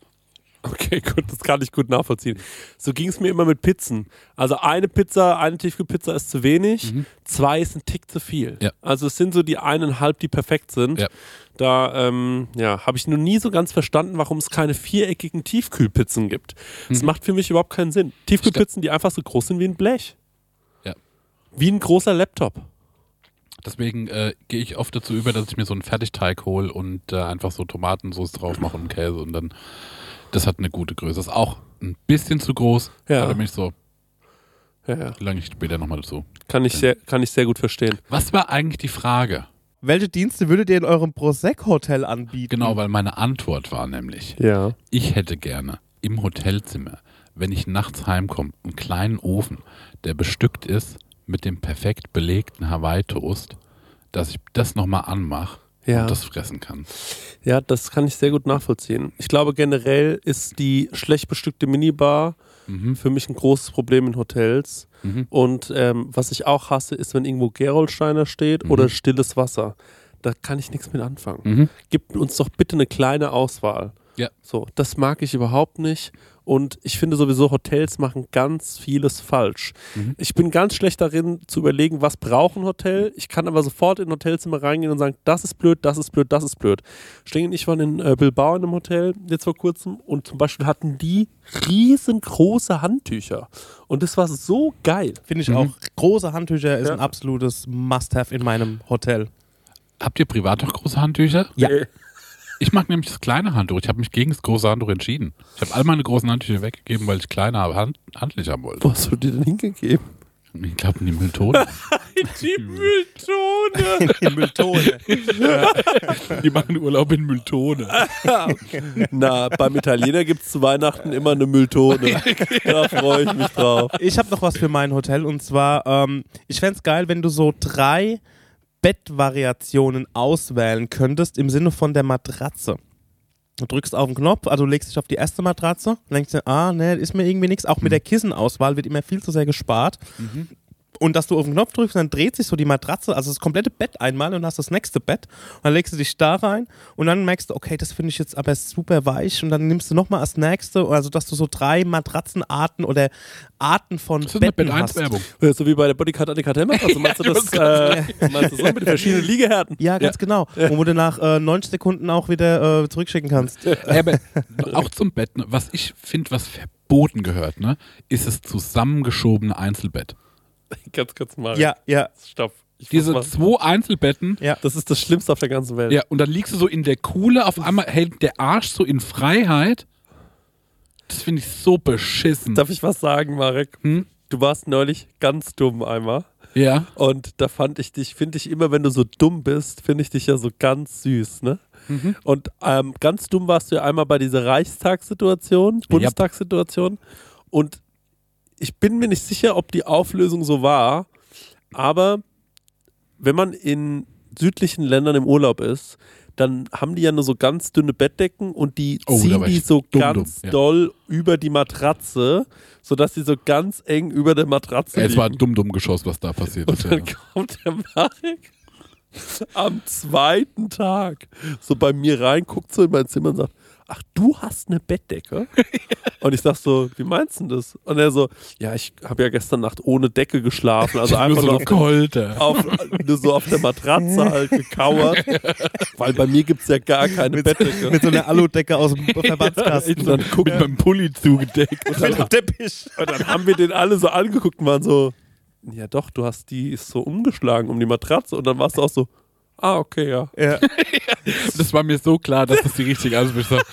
Okay, (laughs) gut, das kann ich gut nachvollziehen. So ging es mir immer mit Pizzen. Also eine Pizza, eine Tiefkühlpizza ist zu wenig, zwei ist ein Tick zu viel. Mhm. Ja. Also es sind so die eineinhalb, die perfekt sind. Ja. Da ähm, ja, habe ich noch nie so ganz verstanden, warum es keine viereckigen Tiefkühlpizzen gibt. Das Mhm. macht für mich überhaupt keinen Sinn. Tiefkühlpizzen, die einfach so groß sind wie ein Blech. Ja. Wie ein großer Laptop. Deswegen äh, gehe ich oft dazu über, dass ich mir so einen Fertigteig hole und äh, einfach so Tomatensauce drauf mache und Käse und dann, das hat eine gute Größe. Ist auch ein bisschen zu groß, Ja. aber bin ich so, Ja, ja. lange ich später nochmal dazu. Kann, ich sehr, kann ich sehr gut verstehen. Was war eigentlich die Frage? Welche Dienste würdet ihr in eurem Prosecco-Hotel anbieten? Genau, weil meine Antwort war nämlich, Ja. ich hätte gerne im Hotelzimmer, wenn ich nachts heimkomme, einen kleinen Ofen, der bestückt ist mit dem perfekt belegten Hawaii-Toast, dass ich das nochmal anmache Ja. und das fressen kann. Ja, das kann ich sehr gut nachvollziehen. Ich glaube, generell ist die schlecht bestückte Minibar Mhm. für mich ein großes Problem in Hotels. Mhm. Und ähm, was ich auch hasse, ist, wenn irgendwo Gerolsteiner steht Mhm. oder stilles Wasser. Da kann ich nichts mit anfangen. Mhm. Gib uns doch bitte eine kleine Auswahl. Ja. So, das mag ich überhaupt nicht. Und ich finde sowieso, Hotels machen ganz vieles falsch. Mhm. Ich bin ganz schlecht darin zu überlegen, was braucht ein Hotel. Ich kann aber sofort in ein Hotelzimmer reingehen und sagen, das ist blöd, das ist blöd, das ist blöd. Stehen ich waren in äh, Bilbao in einem Hotel jetzt vor kurzem und zum Beispiel hatten die riesengroße Handtücher. Und das war so geil. Finde ich Mhm. auch. Große Handtücher ist Ja. ein absolutes Must-Have in meinem Hotel. Habt ihr privat noch große Handtücher? Ja. Ich mag nämlich das kleine Handtuch. Ich habe mich gegen das große Handtuch entschieden. Ich habe all meine großen Handtücher weggegeben, weil ich kleine aber hand handlich haben wollte. Wo hast du die denn hingegeben? Ich glaube, in die Mülltonne. (laughs) Die Mülltone. (laughs) Die Mülltone. (laughs) die machen Urlaub in Mülltonne. Na, beim Italiener gibt es zu Weihnachten immer eine Mülltone. Da freue ich mich drauf. Ich habe noch was für mein Hotel und zwar, ähm, ich fände es geil, wenn du so drei Bettvariationen auswählen könntest im Sinne von der Matratze. Du drückst auf den Knopf, also legst dich auf die erste Matratze denkst dir, ah, ne, ist mir irgendwie nichts. Auch mit der Kissenauswahl wird immer viel zu sehr gespart. Und dass du auf den Knopf drückst und dann dreht sich so die Matratze, also das komplette Bett einmal und hast das nächste Bett und dann legst du dich da rein und dann merkst du, okay, das finde ich jetzt aber super weich und dann nimmst du nochmal das nächste, also dass du so drei Matratzenarten oder Arten von Das ist eine Betten Bett 1 hast. Werbung. Ja, So wie bei der Bodycard Annika Tellmann. Also meinst du (laughs) das, äh, meinst du so mit den verschiedenen Liegehärten? Ja, ganz genau. Und wo du nach äh, 90 Sekunden auch wieder äh, zurückschicken kannst. Ja, aber auch zum Bett, ne? was ich finde, was verboten gehört, ne, ist das zusammengeschobene Einzelbett. (laughs) Ganz kurz mal. Ja, ja. Stopp. Ich Diese zwei Einzelbetten, Ja. das ist das Schlimmste auf der ganzen Welt. ja, und dann liegst du so in der Kuhle, auf einmal hält der Arsch so in Freiheit. Das finde ich so beschissen. Darf ich was sagen, Marek? Hm? Du warst neulich ganz dumm einmal. Ja. Und da fand ich dich, finde ich immer, wenn du so dumm bist, finde ich dich ja so ganz süß, ne? Mhm. Und ähm, ganz dumm warst du ja einmal bei dieser Reichstagssituation, Bundestagssituation. Und ich bin mir nicht sicher, ob die Auflösung so war, aber wenn man in südlichen Ländern im Urlaub ist, dann haben die ja nur so ganz dünne Bettdecken und die Oh, ziehen die so dumm, ganz dumm, ja. doll über die Matratze, sodass sie so ganz eng über der Matratze Es liegen. war ein dumm-dumm-Geschoss, was da passiert ist. Und dann Ja. kommt der Marek am zweiten Tag so bei mir rein, guckt so in mein Zimmer und sagt, ach, du hast eine Bettdecke? (laughs) und ich sag so, wie meinst du denn das? Und er so, ja, ich habe ja gestern Nacht ohne Decke geschlafen, also einfach Nur nur so Kolter. auf, nur so auf der Matratze halt gekauert, (laughs) weil bei mir gibt es ja gar keine Bettdecke. Mit so einer Aludecke aus dem (laughs) Verbandskasten. Und dann, guck, Mit meinem Pulli zugedeckt. Mit einem Teppich. und dann haben wir den alle so angeguckt und waren so, ja doch, du hast die ist so umgeschlagen um die Matratze und dann warst du auch so, ah, okay, ja. (laughs) Ja. Das war mir so klar, dass das die richtige Antwort ist.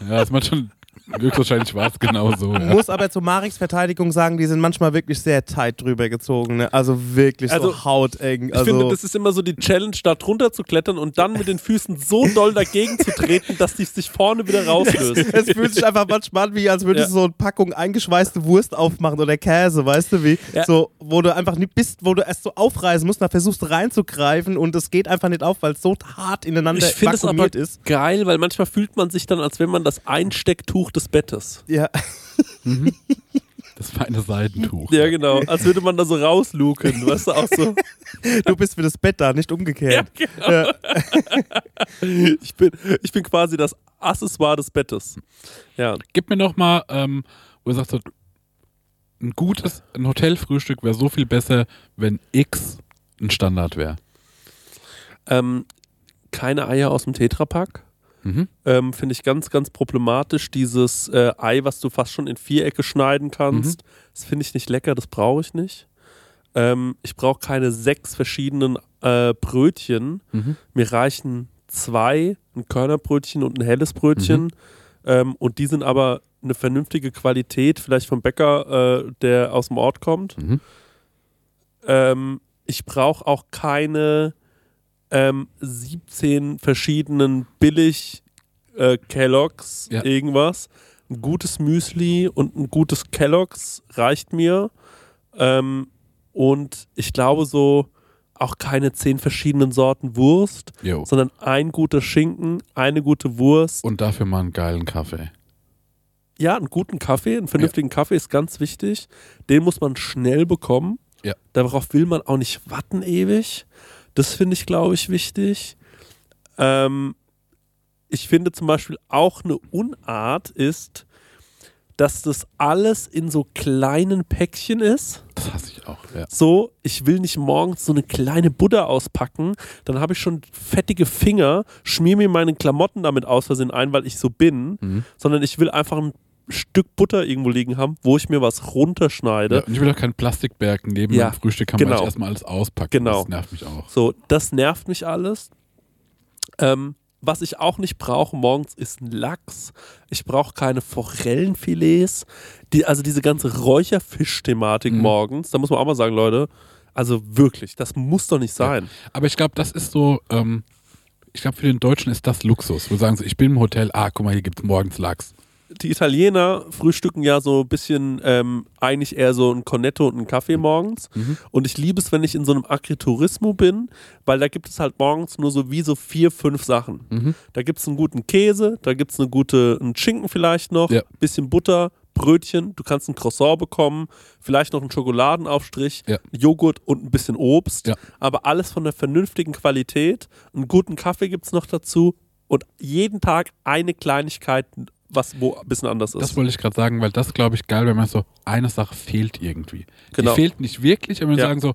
Ja, das man schon höchstwahrscheinlich war es genau so. Ja. Muss aber zu Mariks Verteidigung sagen, die sind manchmal wirklich sehr tight drüber gezogen. Ne? Also wirklich Also, so hauteng. Ich Also, finde, das ist immer so die Challenge, da drunter zu klettern und dann mit den Füßen so doll dagegen zu treten, dass die sich vorne wieder rauslöst. es fühlt sich einfach manchmal an, wie als würdest Ja. du so eine Packung eingeschweißte Wurst aufmachen oder Käse, weißt du wie? Ja. So, wo du einfach nicht bist, wo du erst so aufreißen musst, dann versuchst du reinzugreifen und es geht einfach nicht auf, weil es so hart ineinander Ich finde es aber vakuumiert ist. geil, weil manchmal fühlt man sich dann, als wenn man das Einstecktuch des Bettes. Ja. (laughs) Das feine Seidentuch. Ja, genau. Als würde man da so rausluken, (laughs) weißt du, auch so. Du bist für das Bett da, nicht umgekehrt. genau. (laughs) Ich bin, ich bin quasi das Accessoire des Bettes. Ja. Gib mir noch mal, ähm, wo du sagst, so, ein gutes, ein Hotelfrühstück wäre so viel besser, wenn X ein Standard wäre. Ähm, keine Eier aus dem Tetrapack. Mhm. Ähm, Finde ich ganz, ganz problematisch. Dieses äh, Ei, was du fast schon in Vierecke schneiden kannst, das finde ich nicht lecker, das brauche ich nicht. Ähm, ich brauche keine sechs verschiedenen äh, Brötchen. Mhm. Mir reichen zwei, ein Körnerbrötchen und ein helles Brötchen. Ähm, und die sind aber eine vernünftige Qualität, vielleicht vom Bäcker, äh, der aus dem Ort kommt. Mhm. Ähm, ich brauche auch keine ähm, 17 verschiedenen billig äh, Kelloggs, Ja. irgendwas. Ein gutes Müsli und ein gutes Kelloggs reicht mir. Ähm, und ich glaube so auch keine zehn verschiedenen Sorten Wurst, Jo. sondern ein guter Schinken, eine gute Wurst. Und dafür mal einen geilen Kaffee. Ja, einen guten Kaffee, einen vernünftigen Kaffee ist ganz wichtig. Den muss man schnell bekommen. Ja. Darauf will man auch nicht warten ewig. Das finde ich, glaube ich, wichtig. Ähm, ich finde zum Beispiel auch eine Unart ist, dass das alles in so kleinen Päckchen ist. Das hasse ich auch. Ja. So, ich will nicht morgens so eine kleine Butter auspacken, dann habe ich schon fettige Finger, schmier mir meine Klamotten damit aus Versehen ein, weil ich so bin, Mhm. sondern ich will einfach ein Stück Butter irgendwo liegen haben, wo ich mir was runterschneide. Ja, und ich will auch keinen Plastikberg neben Ja, meinem Frühstück haben, weil genau. ich erstmal alles auspacke. Genau. Das nervt mich auch. So, das nervt mich alles. Ähm, was ich auch nicht brauche morgens ist ein Lachs. Ich brauche keine Forellenfilets. Die, also diese ganze Räucherfisch-Thematik Mhm. morgens, da muss man auch mal sagen, Leute, also wirklich, das muss doch nicht sein. Aber ich glaube, das ist so, ähm, ich glaube, für den Deutschen ist das Luxus. Wo sagen sie, ich bin im Hotel, ah, guck mal, hier gibt es morgens Lachs. Die Italiener frühstücken ja so ein bisschen ähm, eigentlich eher so ein Cornetto und einen Kaffee morgens. Mhm. Und ich liebe es, wenn ich in so einem Agriturismo bin, weil da gibt es halt morgens nur so wie so vier, fünf Sachen. Mhm. Da gibt es einen guten Käse, da gibt es eine gute, einen Schinken vielleicht noch, Ja. bisschen Butter, Brötchen, du kannst ein Croissant bekommen, vielleicht noch einen Schokoladenaufstrich, Ja. Joghurt und ein bisschen Obst, Ja. aber alles von der vernünftigen Qualität. Einen guten Kaffee gibt es noch dazu und jeden Tag eine Kleinigkeit, was wo ein bisschen anders ist. Das wollte ich gerade sagen, weil das glaube ich geil, wenn man so, eine Sache fehlt irgendwie. Genau. Die fehlt nicht wirklich, aber wir Ja. sagen so,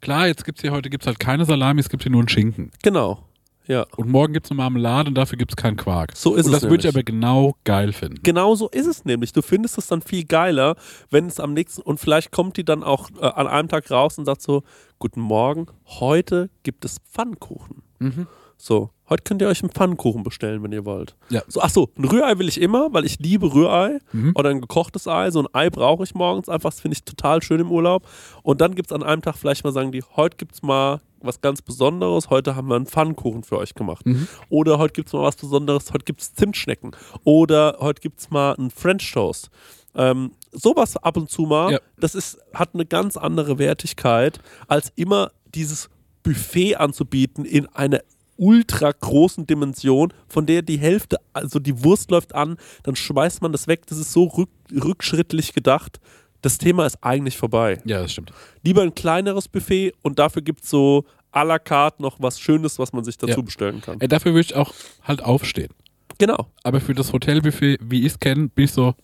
klar, jetzt gibt's hier heute gibt's halt keine Salami, es gibt hier nur einen Schinken. genau. Ja. Und morgen gibt's eine Marmelade und dafür gibt's keinen Quark. So ist und es das würde ich aber genau geil finden. Genau so ist es nämlich. Du findest es dann viel geiler, wenn es am nächsten und vielleicht kommt die dann auch äh, an einem Tag raus und sagt so: Guten Morgen, heute gibt es Pfannkuchen. Mhm. So, heute könnt ihr euch einen Pfannkuchen bestellen, wenn ihr wollt. Ja. So, ach so, ein Rührei will ich immer, weil ich liebe Rührei Mhm. oder ein gekochtes Ei. So ein Ei brauche ich morgens einfach, das finde ich total schön im Urlaub. Und dann gibt es an einem Tag vielleicht mal sagen die, heute gibt es mal was ganz Besonderes, heute haben wir einen Pfannkuchen für euch gemacht. Mhm. Oder heute gibt es mal was Besonderes, heute gibt es Zimtschnecken. Oder heute gibt es mal einen French Toast. Ähm, sowas ab und zu mal, Ja. das ist, hat eine ganz andere Wertigkeit, als immer dieses Buffet anzubieten in einer ultra großen Dimension, von der die Hälfte, also die Wurst läuft an, dann schmeißt man das weg. Das ist so rück, rückschrittlich gedacht. Das Thema ist eigentlich vorbei. Ja, das stimmt. Lieber ein kleineres Buffet und dafür gibt es so à la carte noch was Schönes, was man sich dazu Ja. bestellen kann. Ey, dafür würde ich auch halt aufstehen. Genau. Aber für das Hotelbuffet, wie ich es kenne, bin ich so,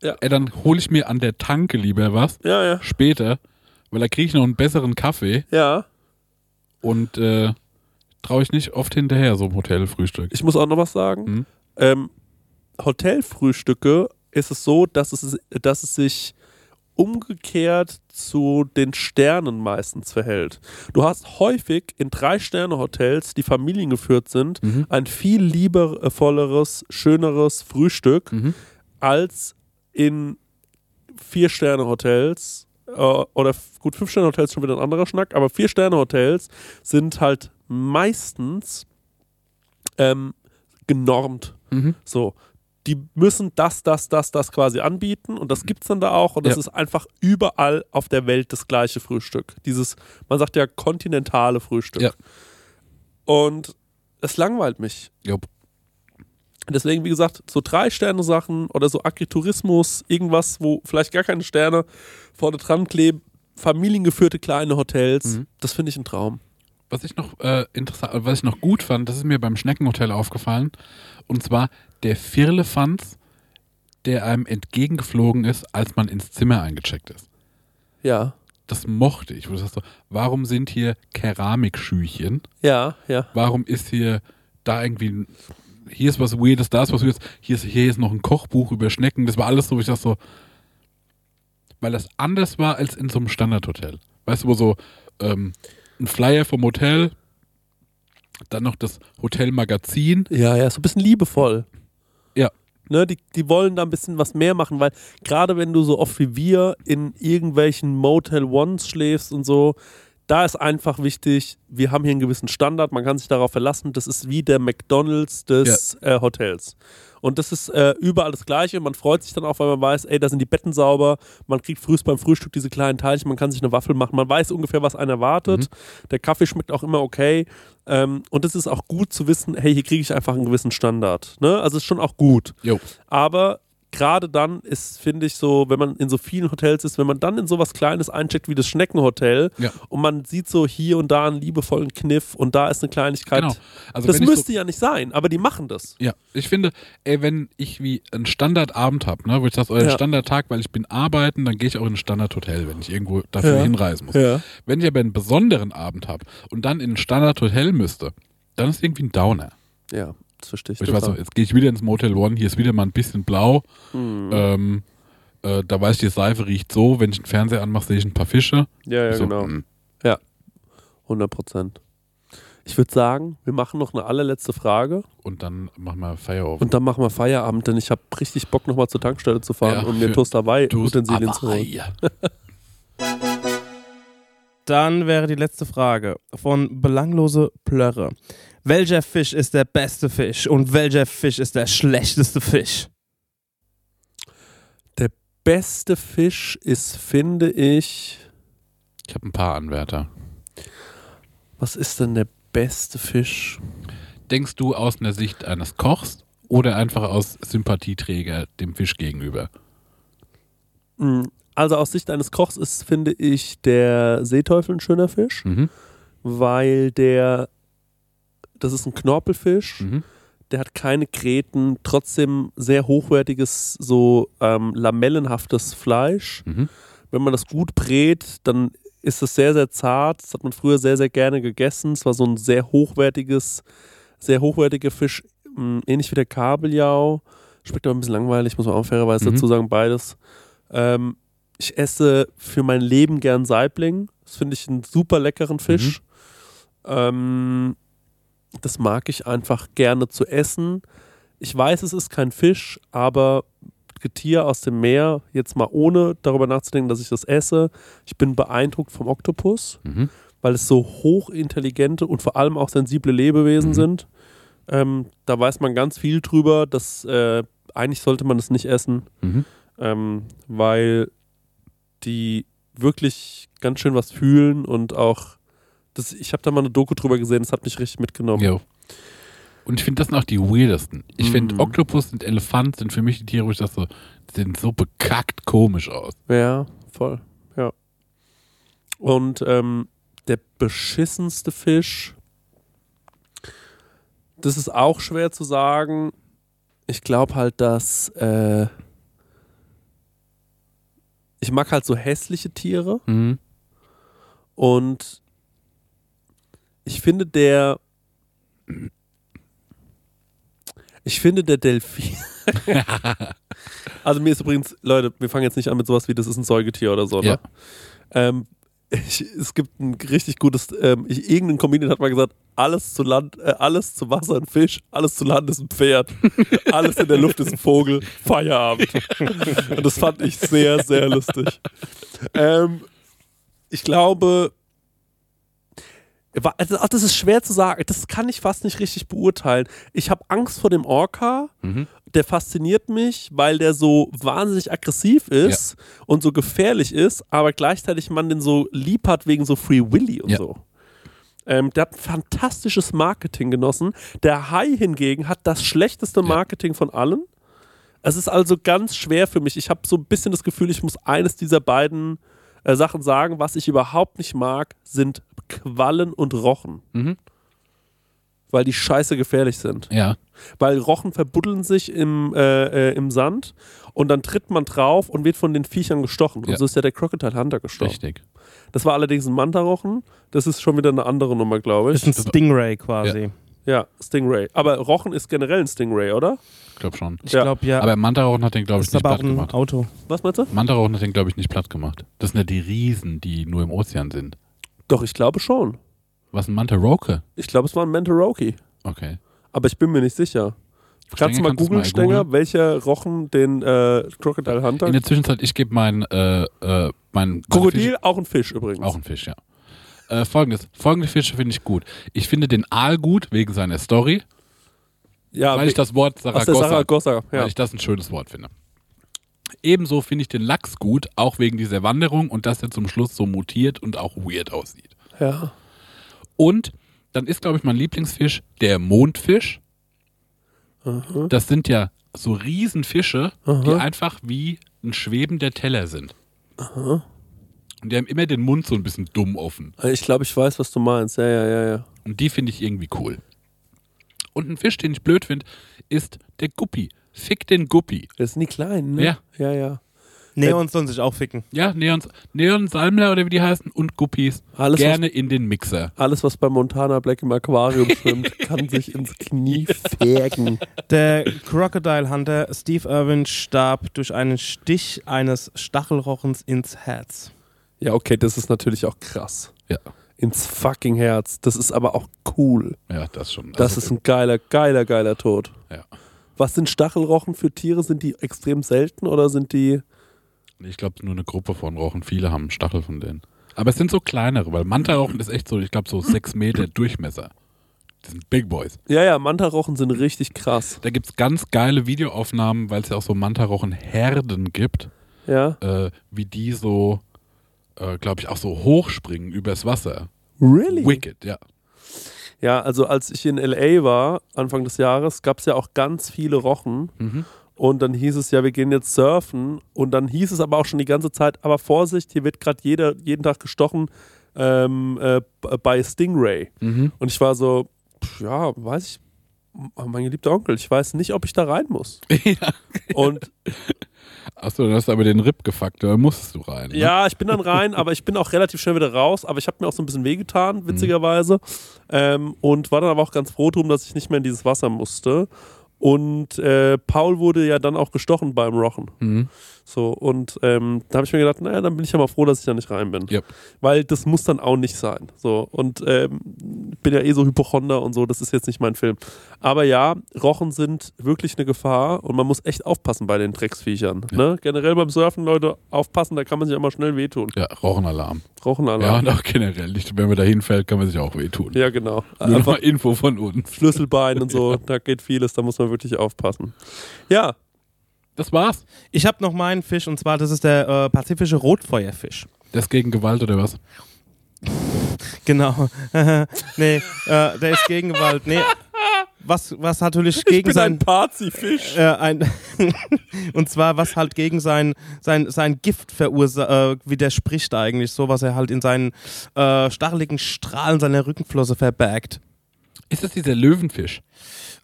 Ja. ey, dann hole ich mir an der Tanke lieber was, Ja, ja. später, weil da kriege ich noch einen besseren Kaffee Ja. und äh, traue ich nicht oft hinterher, so im Hotelfrühstück. Ich muss auch noch was sagen. Hm? Ähm, Hotelfrühstücke ist es so, dass es, dass es sich umgekehrt zu den Sternen meistens verhält. Du hast häufig in Drei-Sterne-Hotels, die familiengeführt sind, Mhm. ein viel liebevolleres, schöneres Frühstück Mhm. als in Vier-Sterne-Hotels äh, oder gut, Fünf-Sterne-Hotels schon wieder ein anderer Schnack, aber Vier-Sterne-Hotels sind halt meistens ähm, genormt. Mhm. So, die müssen das, das, das, das quasi anbieten und das gibt's dann da auch und das Ja. ist einfach überall auf der Welt das gleiche Frühstück. Dieses, man sagt ja kontinentale Frühstück. Ja. Und es langweilt mich. Jupp. Deswegen, wie gesagt, so Drei-Sterne-Sachen oder so Agritourismus, irgendwas, wo vielleicht gar keine Sterne vorne dran kleben, familiengeführte kleine Hotels, Mhm. das finde ich ein Traum. Was ich noch äh, interessant, was ich noch gut fand, das ist mir beim Schneckenhotel aufgefallen, und zwar der Firlefanz, der einem entgegengeflogen ist, als man ins Zimmer eingecheckt ist. Ja, Das mochte ich. Wo du sagst so, warum sind hier Keramikschüchen? ja, ja. Warum ist hier da irgendwie ein- hier ist was Weirdes, da ist was Weirdes, hier ist, hier ist noch ein Kochbuch über Schnecken. Das war alles so, wo ich dachte so, weil das anders war als in so einem Standardhotel. Weißt du, wo so ähm, ein Flyer vom Hotel, dann noch das Hotelmagazin. Ja, ja, so ein bisschen liebevoll. Ja. Ne, die, die wollen da ein bisschen was mehr machen, weil gerade wenn du so oft wie wir in irgendwelchen Motel Ones schläfst und so, da ist einfach wichtig, wir haben hier einen gewissen Standard, man kann sich darauf verlassen, das ist wie der McDonalds des äh, Hotels. Und das ist äh, überall das Gleiche. Man freut sich dann auch, weil man weiß, ey, da sind die Betten sauber. Man kriegt frühst beim Frühstück diese kleinen Teilchen. Man kann sich eine Waffel machen. Man weiß ungefähr, was einen erwartet. Der Kaffee schmeckt auch immer okay. Ähm, und es ist auch gut zu wissen, hey, hier kriege ich einfach einen gewissen Standard. Ne? Also es ist schon auch gut. Jo. Aber gerade dann ist, finde ich, so, wenn man in so vielen Hotels ist, wenn man dann in sowas Kleines eincheckt wie das Schneckenhotel Ja. und man sieht so hier und da einen liebevollen Kniff und da ist eine Kleinigkeit. Genau. Also das müsste so, ja nicht sein, aber die machen das. ja, ich finde, ey, wenn ich wie einen Standardabend habe, ne, wo ich sage, euer Ja. Standardtag, weil ich bin arbeiten, dann gehe ich auch in ein Standardhotel, wenn ich irgendwo dafür Ja. hinreisen muss. Ja. Wenn ich aber einen besonderen Abend habe und dann in ein Standardhotel müsste, dann ist irgendwie ein Downer. Ja, das verstehe ich. Ich weiß so, total. jetzt gehe ich wieder ins Motel One, hier ist wieder mal ein bisschen blau. Hm. Ähm, äh, da weiß ich, die Seife riecht so. Wenn ich den Fernseher anmache, sehe ich ein paar Fische. ja, ja, so, genau. hm. 100 Prozent. Ich würde sagen, wir machen noch eine allerletzte Frage Und dann machen wir Feierabend. und dann machen wir Feierabend, denn ich habe richtig Bock, nochmal zur Tankstelle zu fahren Ja, und mir Toast dabei Toast Utensilien zu holen. Hawaii. Dann wäre die letzte Frage von Belanglose Plörre. Welcher Fisch ist der beste Fisch und welcher Fisch ist der schlechteste Fisch? Beste Fisch ist, finde ich, Ich habe ein paar Anwärter. was ist denn der beste Fisch? Denkst du aus einer Sicht eines Kochs oder einfach aus Sympathieträger dem Fisch gegenüber? Mm, Also aus Sicht eines Kochs ist, finde ich, der Seeteufel ein schöner Fisch, Mhm. weil der, das ist ein Knorpelfisch, Mhm. der hat keine Gräten, trotzdem sehr hochwertiges, so ähm, lamellenhaftes Fleisch. Mhm. Wenn man das gut brät, dann ist es sehr, sehr zart. Das hat man früher sehr, sehr gerne gegessen. Es war so ein sehr hochwertiges, sehr hochwertiger Fisch, mh, ähnlich wie der Kabeljau. Schmeckt aber ein bisschen langweilig, muss man auch fairerweise Mhm. dazu sagen, beides. Ähm, ich esse für mein Leben gern Saibling. Das finde ich einen super leckeren Fisch. Ähm, das mag ich einfach gerne zu essen. Ich weiß, es ist kein Fisch, aber Getier aus dem Meer, jetzt mal ohne darüber nachzudenken, dass ich das esse. Ich bin beeindruckt vom Oktopus, Mhm. weil es so hochintelligente und vor allem auch sensible Lebewesen Mhm. sind. Ähm, da weiß man ganz viel drüber, dass äh, eigentlich sollte man es nicht essen, Mhm. ähm, weil die wirklich ganz schön was fühlen und auch das, ich habe da mal eine Doku drüber gesehen, das hat mich richtig mitgenommen. Jo. Und ich finde, das sind auch die weirdesten. Ich finde, Mhm. Oktopus und Elefant sind für mich die Tiere, wo ich das so, die sehen so bekackt komisch aus. Ja, voll. Ja. Und ähm, der beschissenste Fisch, das ist auch schwer zu sagen. Ich glaube halt, dass äh, ich mag halt so hässliche Tiere Mhm. und ich finde der ich finde der Delfin (laughs) also mir ist übrigens, Leute, wir fangen jetzt nicht an mit sowas wie, das ist ein Säugetier oder so, ne? Ja. Ähm, ich, es gibt ein richtig gutes, ähm, ich, irgendein Comedian hat mal gesagt, alles zu Land, äh, alles zu Wasser ein Fisch, alles zu Land ist ein Pferd, (laughs) alles in der Luft ist ein Vogel, Feierabend. Und das fand ich sehr, sehr lustig. (laughs) Ähm, ich glaube, ach, das ist schwer zu sagen, das kann ich fast nicht richtig beurteilen. Ich habe Angst vor dem Orca, Mhm. der fasziniert mich, weil der so wahnsinnig aggressiv ist und so gefährlich ist, aber gleichzeitig man den so lieb hat wegen so Free Willy und Ja. so. Ähm, der hat ein fantastisches Marketing genossen. Der Hai hingegen hat das schlechteste Marketing von allen. Es ist also ganz schwer für mich. Ich habe so ein bisschen das Gefühl, ich muss eines dieser beiden äh, Sachen sagen. Was ich überhaupt nicht mag, sind Quallen und Rochen. Mhm. Weil die scheiße gefährlich sind Ja. weil Rochen verbuddeln sich im, äh, äh, im Sand und dann tritt man drauf und wird von den Viechern gestochen. Und Ja. so ist ja der Crocodile Hunter gestorben. Richtig. Das war allerdings ein Manta-Rochen. Das ist schon wieder eine andere Nummer, glaube Das ich. ist ein Stingray quasi. Ja, Stingray. Aber Rochen ist generell ein Stingray, oder? Ich glaube schon. Ich Ja. glaube ja. Aber Mantarochen hat den, glaube ich, nicht aber auch platt ein gemacht. Auto. Was meinst du? Mantarochen hat den, glaube ich, nicht platt gemacht. Das sind ja die Riesen, die nur im Ozean sind. Doch, ich glaube schon. Was ein Mantaroke? Ich glaube, es war ein Mantoroki. Okay. Aber ich bin mir nicht sicher. Kannst du mal googeln, Stenger, welcher Rochen den äh, Crocodile Hunter? In der Zwischenzeit, ich gebe mein, äh, äh, mein Krokodil, auch ein Fisch übrigens. Auch ein Fisch, ja. Äh, Folgendes. Folgende Fische finde ich gut. Ich finde den Aal gut wegen seiner Story, ja, weil ich das Wort Saragossa, Saragossa. Ja. weil ich das ein schönes Wort finde. Ebenso finde ich den Lachs gut, auch wegen dieser Wanderung und dass er zum Schluss so mutiert und auch weird aussieht. ja. Und dann ist, glaube ich, mein Lieblingsfisch der Mondfisch. Das sind ja so Riesenfische, die einfach wie ein schwebender Teller sind. Und die haben immer den Mund so ein bisschen dumm offen. Ich glaube, ich weiß, was du meinst. Ja, ja, ja, ja. Und die finde ich irgendwie cool. Und ein Fisch, den ich blöd finde, ist der Guppi. Fick den Guppi. Das sind die kleinen, ne? Ja. Ja, ja. Neons sollen sich auch ficken. Ja, Neon, Neon Salmler oder wie die heißen und Guppis. Alles, gerne in den Mixer. Alles, was bei Montana Black im Aquarium (laughs) schwimmt, kann sich ins Knie färgen. Der Crocodile Hunter Steve Irwin starb durch einen Stich eines Stachelrochens ins Herz. Ja, okay, das ist natürlich auch krass. Ja. Ins fucking Herz. Das ist aber auch cool. Ja, das schon. Das ist ein geiler, geiler, geiler Tod. Ja. Was sind Stachelrochen für Tiere? Sind die extrem selten oder sind die. Ich glaube, nur eine Gruppe von Rochen. Viele haben Stachel von denen. Aber es sind so kleinere, weil Manta-Rochen ist echt so, ich glaube, so sechs Meter Durchmesser. Das sind Big Boys. Ja, ja, Mantarochen sind richtig krass. Da gibt es ganz geile Videoaufnahmen, weil es ja auch so Manta-Rochen-Herden gibt, Ja. äh, wie die so, äh, glaube ich, auch so hochspringen übers Wasser. Really? Wicked, ja. Ja, also als ich in LA war, Anfang des Jahres, gab es ja auch ganz viele Rochen. Mhm. Und dann hieß es ja, wir gehen jetzt surfen. Und dann hieß es aber auch schon die ganze Zeit, aber Vorsicht, hier wird gerade jeder jeden Tag gestochen ähm, äh, bei Stingray. Mhm. Und ich war so, pff, ja, weiß ich, mein geliebter Onkel, ich weiß nicht, ob ich da rein muss. (laughs) ja. Und Achso, du hast aber den Rip gefuckt, da musstest du rein. Ne? ja, ich bin dann rein, aber ich bin auch relativ schnell wieder raus. Aber ich habe mir auch so ein bisschen wehgetan, witzigerweise. Ähm, und war dann aber auch ganz froh drum, dass ich nicht mehr in dieses Wasser musste. Und äh, Paul wurde ja dann auch gestochen beim Rochen. Mhm. So, und ähm, da habe ich mir gedacht, naja, dann bin ich ja mal froh, dass ich da nicht rein bin. Yep. Weil das muss dann auch nicht sein. So, und ähm, ich bin ja eh so Hypochonder und so, das ist jetzt nicht mein Film. Aber ja, Rochen sind wirklich eine Gefahr und man muss echt aufpassen bei den Drecksviechern. Ne? Generell beim Surfen, Leute, aufpassen, da kann man sich immer schnell wehtun. Ja, Rochenalarm. Ja, Rochenalarm. und auch generell. Nicht, wenn man da hinfällt, kann man sich auch wehtun. Ja, genau. Nur Einfach Info von uns. Schlüsselbein und so, (laughs) da geht vieles, da muss man wirklich aufpassen. Ja, Das war's. Ich habe noch meinen Fisch und zwar, das ist der äh, pazifische Rotfeuerfisch. Das gegen Gewalt oder was? (laughs) Genau. (laughs) nee, äh, der ist gegen Gewalt. Nee. Was, was natürlich ich gegen bin sein. ein Pazifisch. Äh, ein (laughs) und zwar, was halt gegen sein, sein, sein Gift verursa äh, widerspricht eigentlich, so was er halt in seinen äh, stacheligen Strahlen seiner Rückenflosse verbergt. Ist das dieser Löwenfisch?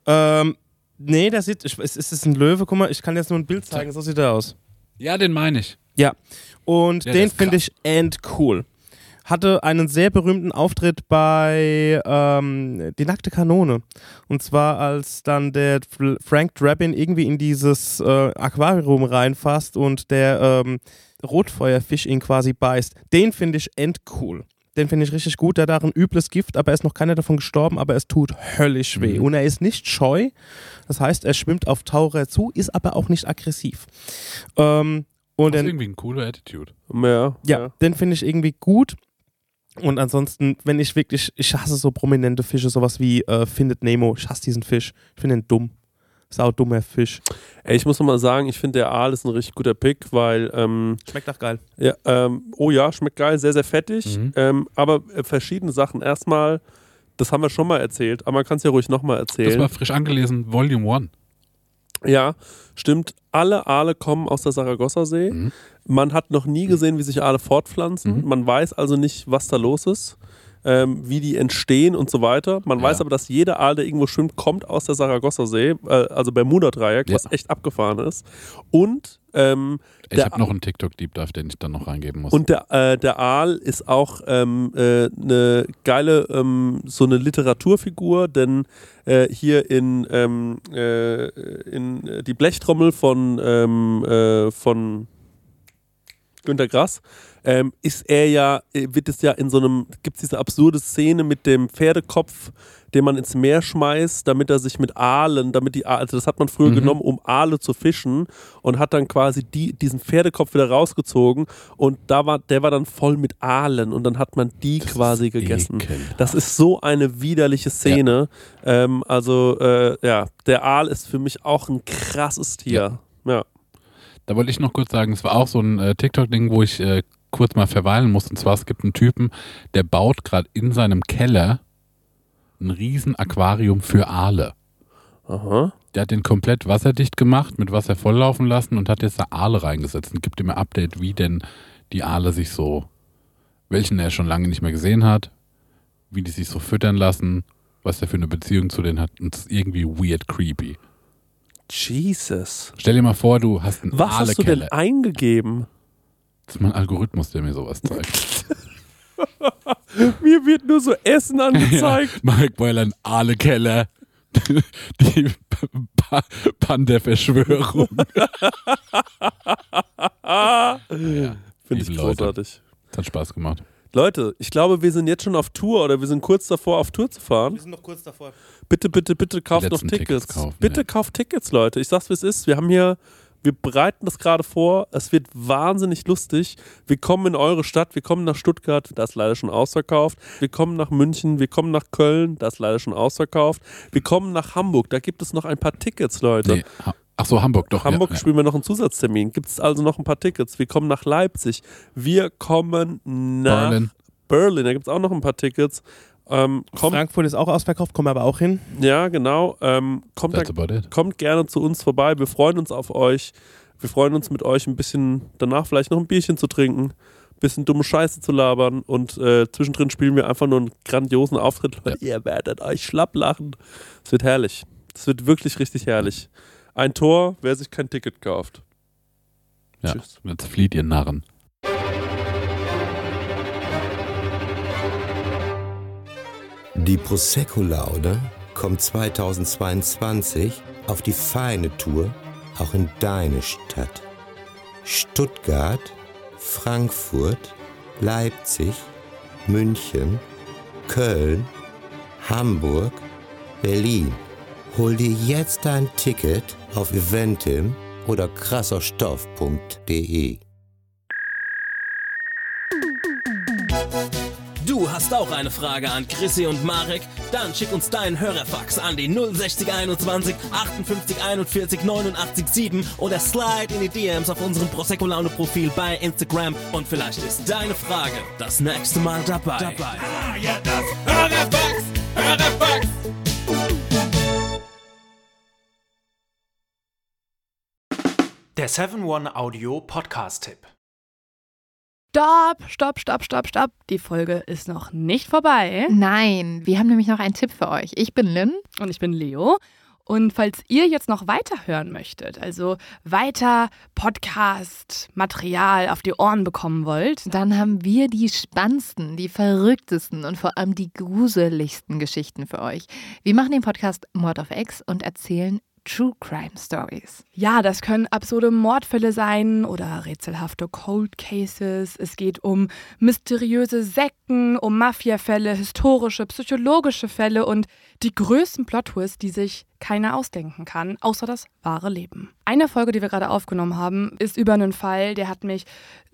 Ähm, nee, der sieht, ich, es es ist ein Löwe, guck mal, ich kann jetzt nur ein Bild zeigen, so sieht er aus. Ja, den meine ich. Ja, und Ja, den finde ich endcool. Hatte einen sehr berühmten Auftritt bei ähm, Die nackte Kanone. Und zwar, als dann der Frank Drabin irgendwie in dieses äh, Aquarium reinfasst und der ähm, Rotfeuerfisch ihn quasi beißt. Den finde ich endcool. Den finde ich richtig gut. Der hat auch ein übles Gift, aber er ist noch keiner davon gestorben, aber es tut höllisch weh. Mhm. Und er ist nicht scheu. Das heißt, er schwimmt auf Taucher zu, ist aber auch nicht aggressiv. Ähm, und Das ist irgendwie ein cooler Attitude. Ja, ja, den finde ich irgendwie gut. Und ansonsten, wenn ich wirklich, ich hasse so prominente Fische, sowas wie äh, Findet Nemo. Ich hasse diesen Fisch. Ich finde ihn dumm. Sau dummer Fisch. Ey, ich muss noch mal sagen, ich finde der Aal ist ein richtig guter Pick, weil ähm, Schmeckt auch geil. Ja, ähm, oh ja, schmeckt geil, sehr, sehr fettig. Mhm. Ähm, aber äh, verschiedene Sachen. Erstmal, das haben wir schon mal erzählt, aber man kann es ja ruhig nochmal Das erzählen. war frisch angelesen, Volume 1. Ja, stimmt. Alle Aale kommen aus der Saragossa-See. Mhm. Man hat noch nie gesehen, wie sich Aale fortpflanzen. Mhm. Man weiß also nicht, was da los ist, ähm, wie die entstehen und so weiter. Man Ja. weiß aber, dass jeder Aal, der irgendwo schwimmt, kommt aus der Saragossa-See, äh, also Bermuda-Dreieck, Ja. was echt abgefahren ist. Und ähm, Ich habe noch einen TikTok-Deep Dive, den ich dann noch reingeben muss. Und der, äh, der Aal ist auch ähm, äh, eine geile, ähm, so eine Literaturfigur, denn äh, hier in, ähm, äh, in äh, die Blechtrommel von, ähm, äh, von Günter Grass ähm, ist er ja, äh, wird es ja in so einem, gibt es diese absurde Szene mit dem Pferdekopf, den man ins Meer schmeißt, damit er sich mit Aalen, damit die Aale, also das hat man früher Mhm. genommen, um Aale zu fischen und hat dann quasi die, diesen Pferdekopf wieder rausgezogen und da war, der war dann voll mit Aalen und dann hat man die Das quasi gegessen. ekelhaft. Das ist so eine widerliche Szene. Ähm, also äh, ja, der Aal ist für mich auch ein krasses Tier. Ja. Da wollte ich noch kurz sagen, es war auch so ein äh, TikTok-Ding, wo ich äh, kurz mal verweilen musste. Und zwar, es gibt einen Typen, der baut gerade in seinem Keller ein riesen Aquarium für Aale. Aha. Der hat den komplett wasserdicht gemacht, mit Wasser volllaufen lassen und hat jetzt da Aale reingesetzt und gibt ihm ein Update, wie denn die Aale sich so, welchen er schon lange nicht mehr gesehen hat, wie die sich so füttern lassen, was er für eine Beziehung zu denen hat. Und es ist irgendwie weird creepy. Jesus. Stell dir mal vor, du hast einen Was hast du denn eingegeben? Das ist mein Algorithmus, der mir sowas zeigt. (laughs) Mir wird nur so Essen angezeigt. Mike Weiland, Aale-Keller. (laughs) Die pa Panda-Verschwörung. (laughs) ja, Finde ich großartig. Das hat Spaß gemacht. Leute, ich glaube, wir sind jetzt schon auf Tour oder wir sind kurz davor, auf Tour zu fahren. sind noch kurz davor. Bitte, bitte, bitte kauft noch Tickets. Tickets kaufen, bitte ja. kauft Tickets, Leute. Ich sag's, wie es ist. Wir haben hier, wir bereiten das gerade vor. Es wird wahnsinnig lustig. Wir kommen in eure Stadt. Wir kommen nach Stuttgart. Das ist leider schon ausverkauft. Wir kommen nach München. Wir kommen nach Köln. Das ist leider schon ausverkauft. Wir kommen nach Hamburg. Da gibt es noch ein paar Tickets, Leute. Nee, Ach so, Hamburg, doch. Hamburg ja, ja. spielen wir noch einen Zusatztermin. Gibt es also noch ein paar Tickets? Wir kommen nach Leipzig. Wir kommen nach Berlin. Berlin. Da gibt es auch noch ein paar Tickets. Ähm, kommt, Frankfurt ist auch ausverkauft, kommen wir aber auch hin. ja, genau. Ähm, kommt, da, kommt gerne zu uns vorbei. Wir freuen uns auf euch. Wir freuen uns mit euch ein bisschen danach vielleicht noch ein Bierchen zu trinken, ein bisschen dumme Scheiße zu labern und äh, zwischendrin spielen wir einfach nur einen grandiosen Auftritt. Leute, Ihr werdet euch schlapp lachen. Es wird herrlich. Es wird wirklich richtig herrlich. Ein Tor, wer sich kein Ticket kauft. Ja. Tschüss. Jetzt flieht ihr Narren. Die Prosecco-Laude kommt 2022 auf die feine Tour auch in deine Stadt. Stuttgart, Frankfurt, Leipzig, München, Köln, Hamburg, Berlin. Hol dir jetzt dein Ticket auf eventim oder krasserstoff.de. Du hast auch eine Frage an Chrissy und Marek? Dann schick uns deinen Hörerfax an die 06021 58 41 89 7 oder slide in die DMs auf unserem Prosecco Laune Profil bei Instagram und vielleicht ist deine Frage das nächste Mal dabei. dabei. Hörerfax, Hörerfax. Der 7-One-Audio-Podcast-Tipp. Stopp, stopp, stopp, stopp, stopp. Die Folge ist noch nicht vorbei. Nein, wir haben nämlich noch einen Tipp für euch. Ich bin Lynn. Und ich bin Leo. Und falls ihr jetzt noch weiter hören möchtet, also weiter Podcast-Material auf die Ohren bekommen wollt, Dann haben wir die spannendsten, die verrücktesten und vor allem die gruseligsten Geschichten für euch. Wir machen den Podcast Mord of X und erzählen True Crime Stories. ja, das können absurde Mordfälle sein oder rätselhafte Cold Cases. Es geht um mysteriöse Sekten, um Mafiafälle, historische, psychologische Fälle und die größten Plot-Twists, die sich keiner ausdenken kann, außer das wahre Leben. Eine Folge, die wir gerade aufgenommen haben, ist über einen Fall, der hat mich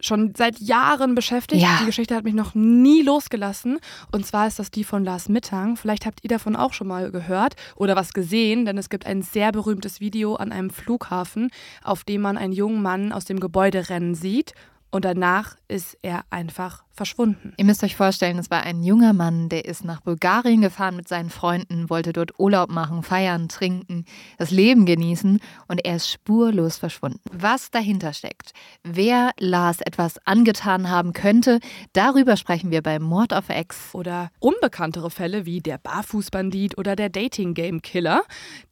schon seit Jahren beschäftigt. Ja. Die Geschichte hat mich noch nie losgelassen. Und zwar ist das die von Lars Mittang. Vielleicht habt ihr davon auch schon mal gehört oder was gesehen, denn es gibt ein sehr berühmtes Video an einem Flughafen, auf dem man einen jungen Mann aus dem Gebäude rennen sieht. Und danach ist er einfach verschwunden. Ihr müsst euch vorstellen, es war ein junger Mann, der ist nach Bulgarien gefahren mit seinen Freunden, wollte dort Urlaub machen, feiern, trinken, das Leben genießen und er ist spurlos verschwunden. Was dahinter steckt, wer Lars etwas angetan haben könnte, darüber sprechen wir bei Mord of X. Oder unbekanntere Fälle wie der Barfußbandit oder der Dating-Game-Killer,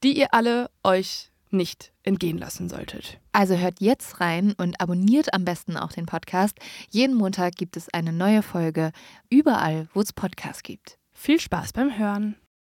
die ihr alle euch nicht entgehen lassen solltet. Also hört jetzt rein und abonniert am besten auch den Podcast. Jeden Montag gibt es eine neue Folge, überall, wo es Podcasts gibt. Viel Spaß beim Hören.